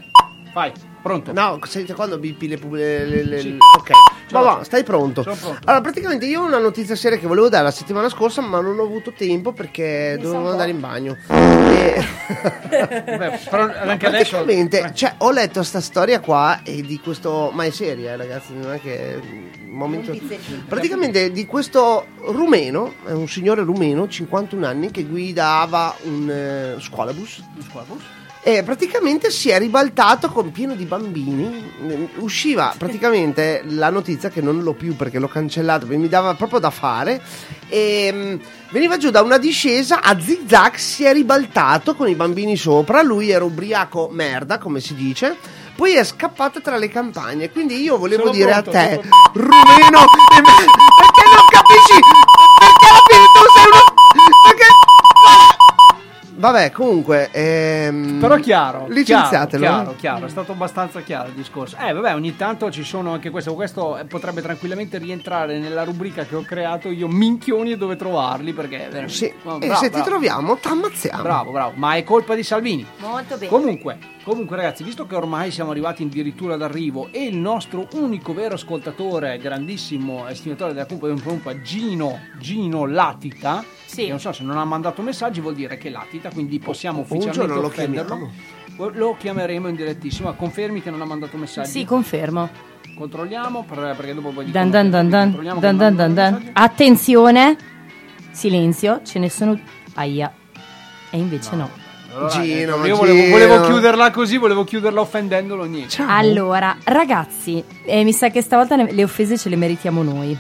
Vai, pronto. No, sei quando bipi le le- le- le- Sì. Ok, ma va, stai pronto. Sono pronto. Allora, praticamente io ho una notizia seria che volevo dare la settimana scorsa, ma non ho avuto tempo perché dovevo andare in bagno. E... Beh, però anche adesso. Praticamente, cioè, ho letto sta storia qua e di questo. Ma è seria, eh, ragazzi, non è che è un momento. Praticamente di questo rumeno, è un signore rumeno, 51 anni, che guidava un eh, scuolabus. E praticamente si è ribaltato con pieno di bambini. Usciva praticamente la notizia che non l'ho più perché l'ho cancellato, mi dava proprio da fare. E mm, veniva giù da una discesa a zigzag, si è ribaltato con i bambini sopra. Lui era ubriaco merda, come si dice. Poi è scappato tra le campagne. Quindi io volevo Sono dire pronto, a te, rumeno, me- perché non capisci? Vabbè, comunque. Ehm, Però chiaro, Licenziatelo. Chiaro, chiaro, chiaro, è stato abbastanza chiaro il discorso. Eh, vabbè, ogni tanto ci sono anche questo. Questo eh, potrebbe tranquillamente rientrare nella rubrica che ho creato io, minchioni e dove trovarli. Perché veramente- Sì. Oh, e bravo, se bravo. ti troviamo, t'ammazziamo. Bravo, bravo, ma è colpa di Salvini. Molto bene. Comunque, comunque, ragazzi, visto che ormai siamo arrivati addirittura d'arrivo e il nostro unico vero ascoltatore, grandissimo estimatore della Cumpa di un Pompa, Gino, Gino Latita, che non so se non ha mandato messaggi, vuol dire che latita, quindi possiamo Un ufficialmente lo offenderlo. Lo chiameremo in direttissimo. Confermi che non ha mandato messaggi? Sì, confermo. Controlliamo per- perché dopo poi Dan dan dan dan, dan dan dan dan. Attenzione, silenzio, ce ne sono. Aia. E invece no. Allora, Gino, eh, io volevo, Gino. volevo chiuderla così, volevo chiuderla offendendolo niente. Allora, ragazzi, eh, mi sa che stavolta ne- le offese ce le meritiamo noi.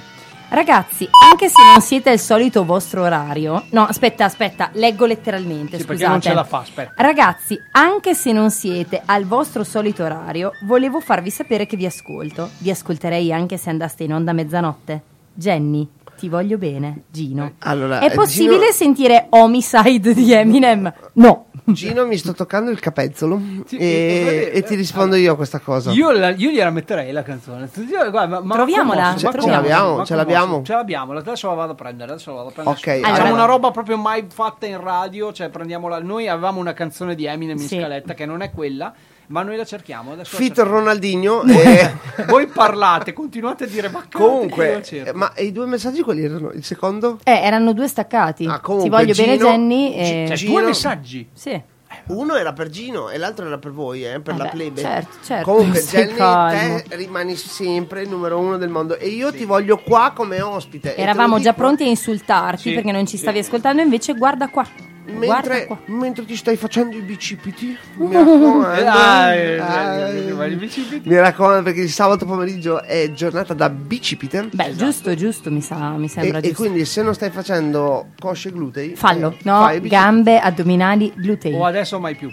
Ragazzi, anche se non siete al solito vostro orario, no, aspetta, aspetta, leggo letteralmente. Sì, scusate. perché non ce la fa, aspetta. Ragazzi, anche se non siete al vostro solito orario, volevo farvi sapere che vi ascolto. Vi ascolterei anche se andaste in onda a mezzanotte. Jenny, ti voglio bene, Gino. Allora, È eh, possibile Gino- sentire Homicide di Eminem? No. Gino, mi sto toccando il capezzolo e, e ti rispondo io a questa cosa. Io, la- io gliela metterei la canzone. Io- guarda, ma- ma Troviamola, ma ce commosso, l'abbiamo, ce l'abbiamo. Ce l'abbiamo, adesso la vado a prendere. Adesso la vado a prendere. Ok, Facciamo allora- una roba proprio mai fatta in radio. Cioè, prendiamola. Noi avevamo una canzone di Eminem in Sì. scaletta che non è quella, ma noi la cerchiamo. Adesso Fit cerchiamo. Ronaldinho. e- Voi parlate, continuate a dire baccate. Comunque, eh, ma i due messaggi quali erano? Il secondo? Eh, erano due staccati. Ah, comunque, Ti voglio bene, Gino- Jenny. E... Cioè, Gino- due messaggi. Sì. Uno era per Gino e l'altro era per voi, eh, per Eh la beh, plebe. certo, certo. Comunque, Jenny, calmo. te rimani sempre il numero uno del mondo e io ti voglio qua come ospite. Eravamo già pronti a insultarti Sì, perché non ci sì. stavi ascoltando, invece guarda qua. Mentre, mentre ti stai facendo i bicipiti, mi raccomando. dai, eh, vai, i bicipiti. mi raccomando perché il sabato pomeriggio è giornata da bicipite. Beh, giusto, giusto, mi, sa, mi E, sembra e giusto. quindi se non stai facendo cosce glutei, Fallo, eh, no, gambe, addominali, glutei. O adesso mai più.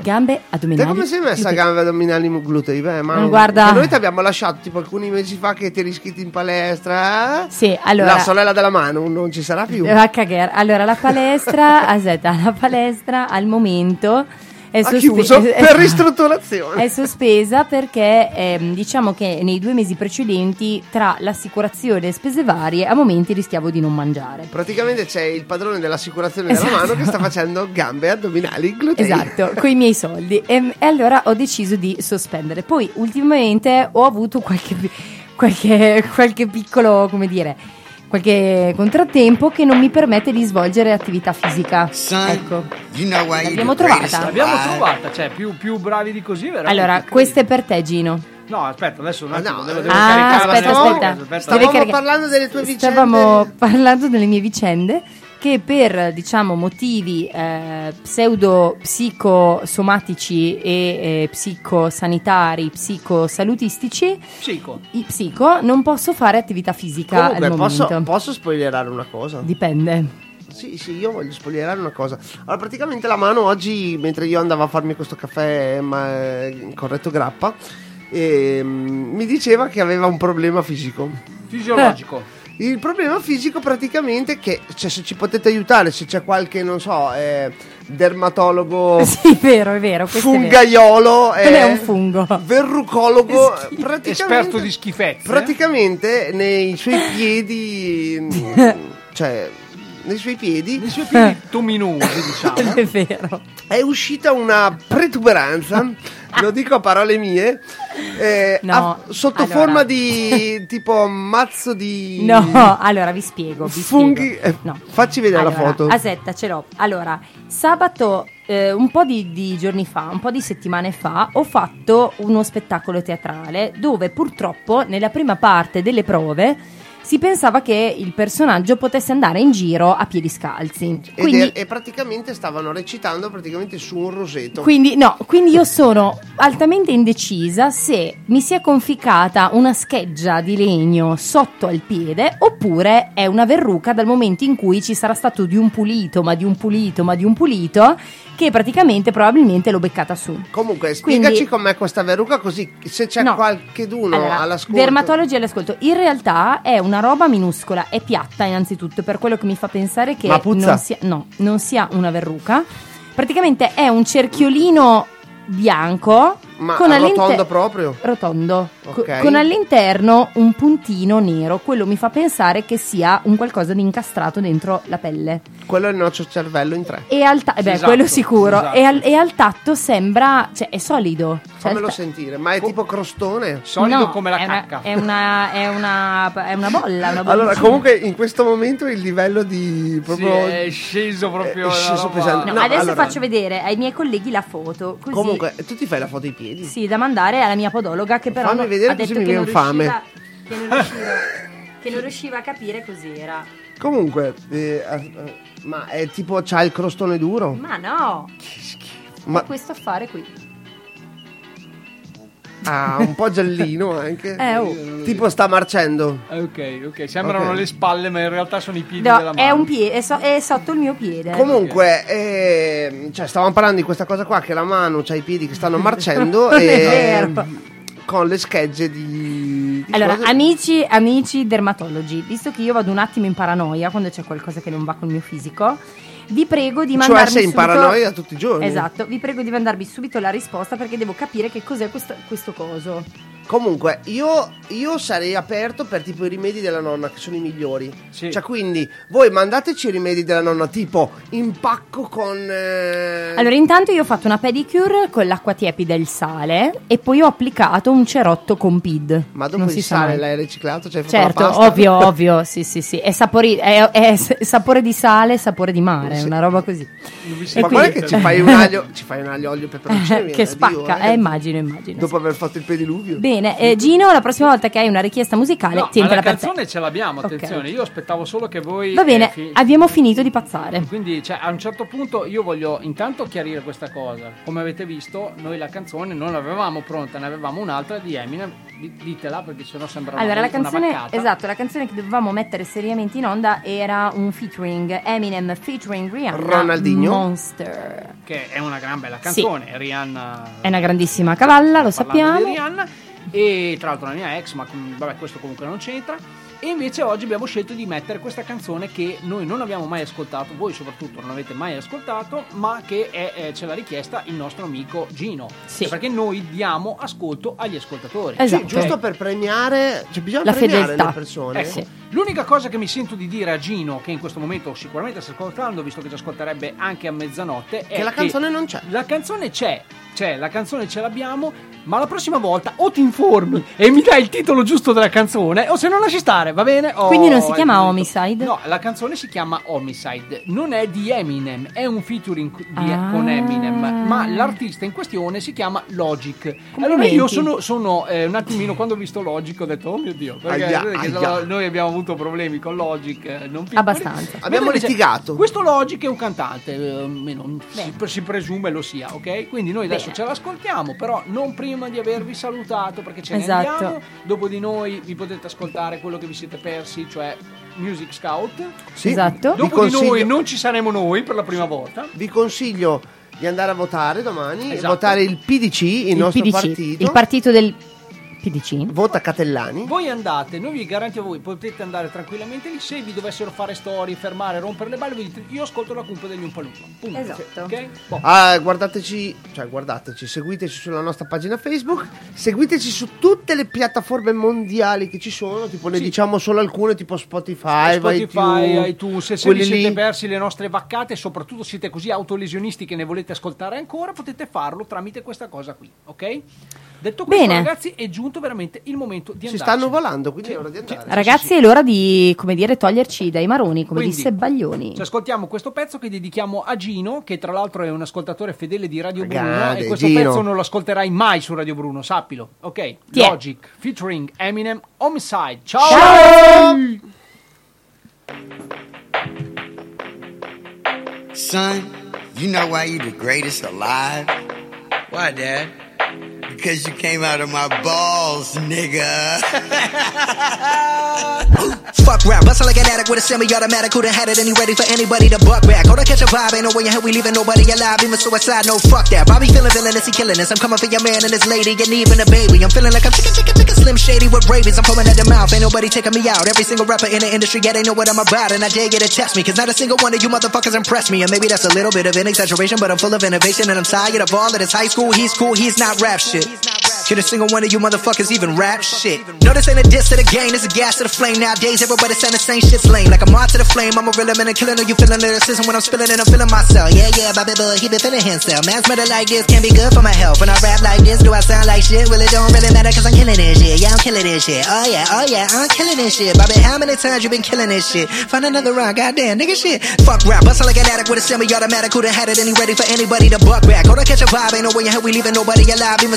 Gambe Te addominali. come sei messa a gambe addominali glutei? Beh, ma guarda- che noi ti abbiamo lasciato tipo alcuni mesi fa che ti eri iscritti in palestra. eh? Sì, allora- La sorella della mano non ci sarà più. Allora, la palestra, aspetta, la palestra al momento è, sospe- chiuso per ristrutturazione. È sospesa perché ehm, diciamo che nei due mesi precedenti tra l'assicurazione e spese varie a momenti rischiavo di non mangiare. Praticamente c'è il padrone dell'assicurazione della Esatto. mano che sta facendo gambe addominali glutei. Esatto, con i miei soldi. E, e allora ho deciso di sospendere. Poi ultimamente ho avuto qualche, qualche, qualche piccolo, come dire, qualche contrattempo che non mi permette di svolgere attività fisica. Ecco. L'abbiamo trovata? L'abbiamo trovata, cioè più, più bravi di così, veramente. Allora, questo è per te, Gino. No, aspetta, adesso un attimo, devo, devo Ah, aspetta, aspetta. aspetta. Stavamo parlando delle tue vicende. Stavamo parlando delle mie vicende che per diciamo motivi eh, pseudo psicosomatici e eh, psicosanitari, psicosalutistici, Psico. i psico non posso fare attività fisica Comunque, al posso, momento. posso spoilerare una cosa? Dipende. Sì, sì, io voglio spoilerare una cosa. Allora, praticamente la mano oggi, mentre io andavo a farmi questo caffè ma, eh, corretto grappa, ehm, mi diceva che aveva un problema fisico. Fisiologico. Il problema fisico praticamente è che cioè, se ci potete aiutare, se c'è qualche, non so, eh, dermatologo, Sì, è vero, è vero. questo è vero. fungaiolo, è eh, un fungo. verrucologo, Esperto di schifezze. praticamente nei suoi piedi, cioè nei suoi piedi, Nei suoi piedi tominosi, diciamo. è vero. è uscita una protuberanza, lo dico a parole mie, eh, No, a- sotto allora. forma di tipo mazzo di No, allora vi spiego. Vi funghi. spiego. eh, No. Facci vedere Allora, la foto. Aspetta, ce l'ho. Allora, sabato, eh, un po' di, di giorni fa, un po' di settimane fa, ho fatto uno spettacolo teatrale dove purtroppo nella prima parte delle prove si pensava che il personaggio potesse andare in giro a piedi scalzi. Quindi, è- e praticamente stavano recitando praticamente su un roseto. quindi, no, quindi io sono altamente indecisa se mi sia conficcata una scheggia di legno sotto al piede oppure è una verruca dal momento in cui ci sarà stato di un pulito, ma di un pulito, ma di un pulito, che praticamente probabilmente l'ho beccata su. Comunque, spiegaci Quindi- com'è questa verruca così se c'è No. qualcheduno Allora, all'ascolto. dermatologi all'ascolto. In realtà è una roba minuscola, è piatta innanzitutto, per quello che mi fa pensare che non sia, no, non sia una verruca. Praticamente è un cerchiolino bianco Ma con all'inter- proprio? rotondo, co- Ok. con all'interno un puntino nero. Quello mi fa pensare che sia un qualcosa di incastrato dentro la pelle. Quello è il nostro cervello in tre. E al, ta- eh beh, Esatto, quello sicuro. esatto. E, al, e al tatto sembra, cioè è solido. Cioè, Fammelo sta- sentire, ma è tipo crostone? No, è una, È una, è una, è una bolla. Una Allora, comunque in questo momento il livello di Sì, proprio è sceso proprio. è sceso la pesante. No, No, adesso allora- faccio vedere ai miei colleghi la foto. Così, Comunque, tu ti fai la foto dei piedi? Sì, da mandare alla mia podologa che però Fammi vedere ha così detto mi che non, viene fame. che, non riusciva, che non riusciva a capire cos'era. Comunque, eh, eh, ma è tipo c'ha il crostone duro? Ma no, Ma questo affare qui. Ha un po' giallino anche. Eh, oh. Tipo sta marcendo. Ok, ok, sembrano Ok. le spalle, ma in realtà sono i piedi No, della mano. è un piede, è, so- è sotto il mio piede. Comunque, ehm, cioè, stavamo parlando di questa cosa qua che la mano c'ha i piedi che stanno marcendo e vero. con le schegge di, di Allora, cose- amici, amici dermatologi, visto che io vado un attimo in paranoia quando c'è qualcosa che non va col mio fisico, vi prego di Cioè, mandarmi sei in subito- paranoia tutti i giorni? Esatto, vi prego di mandarmi subito la risposta perché devo capire che cos'è questo, questo coso. Comunque, io, io sarei aperto per tipo i rimedi della nonna, che sono i migliori. Cioè, quindi, voi mandateci i rimedi della nonna, tipo impacco con. eh, Allora, intanto io ho fatto una pedicure con l'acqua tiepida e il sale e poi ho applicato un cerotto con PID. Ma dopo non il sale mai. l'hai riciclato? Cioè, Certo, la pasta? ovvio, ovvio, sì, sì, sì. È, sapori- è- è sapore di sale, sapore di mare, è una roba così. E Ma guarda che ci fai un aglio, ci fai un aglio, olio peperoncino. che spacca, Dio, eh, immagino, immagino. Dopo aver fatto il pediluvio. Bene, eh, Gino, la prossima volta che hai una richiesta musicale, No, ma tientela la per te. canzone ce l'abbiamo, attenzione. Io aspettavo solo che voi. Va bene, eh, fi- abbiamo finito di pazzare. Quindi, cioè, a un certo punto io voglio intanto chiarire questa cosa. Come avete visto, noi la canzone non l'avevamo pronta, ne avevamo un'altra di Eminem Di- Ditela perché sennò sembra Allora, una, la canzone, esatto, la canzone che dovevamo mettere seriamente in onda era un featuring Eminem featuring Rihanna Ronaldinho. Monster. Che è una gran bella canzone. Rihanna. È una grandissima cavalla, lo sappiamo. di Rihanna. E tra l'altro la mia ex, ma vabbè, questo comunque non c'entra. E invece oggi abbiamo scelto di mettere questa canzone che noi non abbiamo mai ascoltato, voi soprattutto non avete mai ascoltato, ma che è, eh, ce l'ha richiesta il nostro amico Gino. Sì. Perché noi diamo ascolto agli ascoltatori. Esatto. Sì, giusto per premiare, cioè bisogna La premiare fedeltà. le persone. Ecco, L'unica cosa che mi sento di dire a Gino, che in questo momento sicuramente sta ascoltando, visto che ci ascolterebbe anche a mezzanotte, è Che la canzone non c'è. La canzone c'è, c'è, la canzone ce l'abbiamo, ma la prossima volta o ti informi e mi dai il titolo giusto della canzone, o se non lasci stare, va bene? O- Quindi non si chiama Homicide? No, la canzone si chiama Homicide, non è di Eminem, è un featuring di- Ah. con Eminem, ma l'artista in questione si chiama Logic. Allora io sono, sono, eh, un attimino, quando ho visto Logic ho detto, oh mio Dio, perché Aia, che aia. no- noi abbiamo avuto problemi con Logic, eh, non piccoli. Abbastanza. Abbiamo litigato. Questo Logic è un cantante, eh, almeno si, si presume lo sia, ok? Quindi noi adesso ce l'ascoltiamo, però non prima di avervi salutato perché ce ne Esatto. andiamo. Dopo di noi vi potete ascoltare quello che vi siete persi, cioè Music Scout. Sì. Esatto. Dopo di noi non ci saremo noi per la prima volta. Vi consiglio di andare a votare domani e Esatto. votare il PDC, il, Il nostro PDC, partito. il partito del PDC. Vota Catellani. Voi andate, noi vi garantiamo voi, potete andare tranquillamente lì. Se vi dovessero fare storie, fermare, rompere le balle, vi dite io ascolto la cumpa degli Umpalumpa. Punto. Esatto. Ok? Boh. Ah, guardateci, cioè guardateci, seguiteci sulla nostra pagina Facebook, seguiteci su tutte le piattaforme mondiali che ci sono, tipo ne Sì. diciamo solo alcune tipo Spotify, Spotify, iTunes, se, se vi siete lì. persi le nostre vaccate e soprattutto siete così autolesionisti che ne volete ascoltare ancora, potete farlo tramite questa cosa qui, ok? Detto questo, Bene. ragazzi, è giunto veramente il momento di Si andare. stanno volando, quindi è ora di andare. Ragazzi, è l'ora di, come dire, toglierci dai maroni, come Quindi, disse Baglioni. Ci ascoltiamo questo pezzo che dedichiamo a Gino, che tra l'altro è un ascoltatore fedele di Radio Bruno Grande, e questo Gino. pezzo non lo ascolterai mai su Radio Bruno, sappilo. Ok, Chi è? Logic featuring Eminem Homicide. Ciao! Ciao! Son, you know why you the greatest alive? Why, Dad? Because you came out of my balls, nigga. Fuck rap, bustle like an addict with a semi-automatic. Who'da had it and he ready for anybody to buck back? Hold on, catch a vibe, ain't no way in hell we leaving nobody alive. Even suicide, no fuck that. Bobby feeling villainous, he killing us. I'm coming for your man and his lady, and even a baby. I'm feeling like I'm chicken, chicken, chicken, slim shady with rabies. I'm foaming at the mouth, ain't nobody taking me out. Every single rapper in the industry, yeah, they know what I'm about, and I dare you to test me, cause not a single one of you motherfuckers impressed me. And maybe that's a little bit of an exaggeration, but I'm full of innovation, and I'm tired of all of this high school. He's cool, he's not rap shit. Can a single one of you motherfuckers even rap shit? No, this ain't a diss to the game, this a gas to the flame. Nowadays, everybody saying the same shit's lame. Like I'm on to the flame, I'm a real man and killing. Are you feeling lyricism when I'm spilling it? I'm feeling myself. Yeah, yeah, Bobby Bull, he been feeling himself. Man's murder like this can't be good for my health. When I rap like this, do I sound like shit? Well, it don't really matter cause I'm killing this shit. Yeah, I'm killing this shit. Oh yeah, oh yeah, I'm killing this shit. Bobby, how many times you been killing this shit? Find another rhyme, goddamn, nigga shit. Fuck rap, bustle like an addict with a semi-automatic. Who'da had it and he ready for anybody to buck back? Hold on, catch a vibe, ain't no way in hell we leaving nobody alive. Even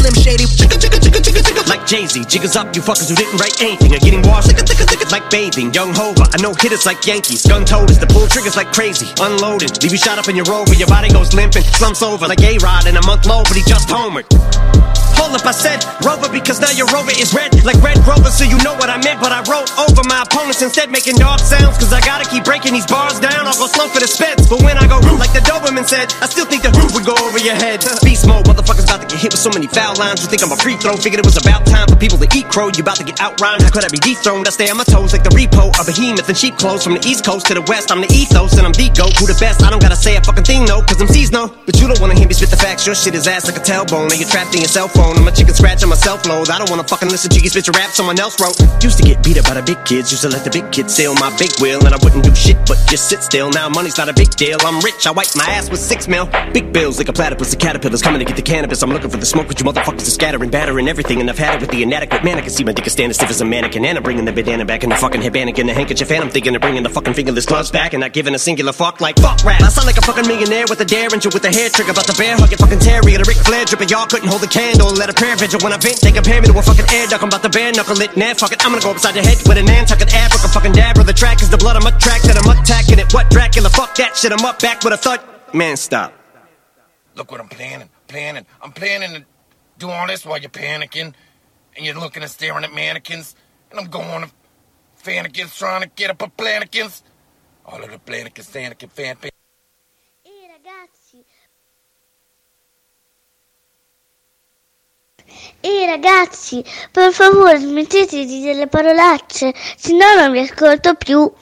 slim shady. Like Jay-Z, jiggers up, you fuckers who didn't write anything are getting washed. Like bathing, young Hova, I know hitters like Yankees, gun toters, the pull triggers like crazy, unloaded, leave you shot up in your rover, your body goes limping, slumps over like A-Rod in a month low, but he just homered. Hold up, I said Rover because now your Rover is red like Red Rover, so you know what I meant. But I wrote over my opponents instead, making dog sounds. Cause I gotta keep breaking these bars down. I'll go slow for the speds. But when I go like the Doberman said, I still think the roof would go over your head. Beast mode, motherfuckers about to get hit with so many foul lines. You think I'm a free throw? Figured it was about time for people to eat crow. You about to get outrhymed. How could I be dethroned? I stay on my toes like the repo, a behemoth in sheep clothes. From the east coast to the west, I'm the ethos and I'm the goat. Who the best? I don't gotta say a fucking thing, no, cause I'm no. But you don't wanna hear me spit the facts. Your shit is ass like a tailbone. And you're trapped in your cell phone. I'm a chicken scratch on my self load. I don't wanna fucking listen to you spit your rap someone else wrote. Used to get beat up by the big kids, used to let the big kids steal my big wheel, and I wouldn't do shit but just sit still. Now money's not a big deal. I'm rich, I wipe my ass with six mil. Big bills like a platypus, the caterpillars coming to get the cannabis. I'm looking for the smoke, but you motherfuckers are scattering, battering everything, and I've had it with the inadequate man. I can see my dick is standing stiff as a mannequin, and I'm bringing the bandana back in the fucking headband and the handkerchief, and I'm thinking of bringing the fucking fingerless gloves back, and not giving a singular fuck like fuck rap. I sound like a fucking millionaire with a derringer with a hair trigger, about the bear hug fucking Terry terrier, a Ric Flair dripping. Y'all couldn't hold a candle, let a prayer vigil when I vent. They compare me to a fucking air duck. I'm about to bare knuckle it, nah, fuck it. I'm gonna go upside your head with a Nantucket abric, a fucking dabber. The track is the blood I'm attracted, I'm attacking it. What Dracula? Fuck that shit, I'm up back with a thud. Man, stop. Look what I'm planning, planning. I'm planning to do this while you're panicking, and you're looking and staring at mannequins, and I'm going to fanikins trying to get up a planikins. All of the planikins, fanikin, fan, fan. Ehi ragazzi, per favore smettete di dire le parolacce, se no non vi ascolto più.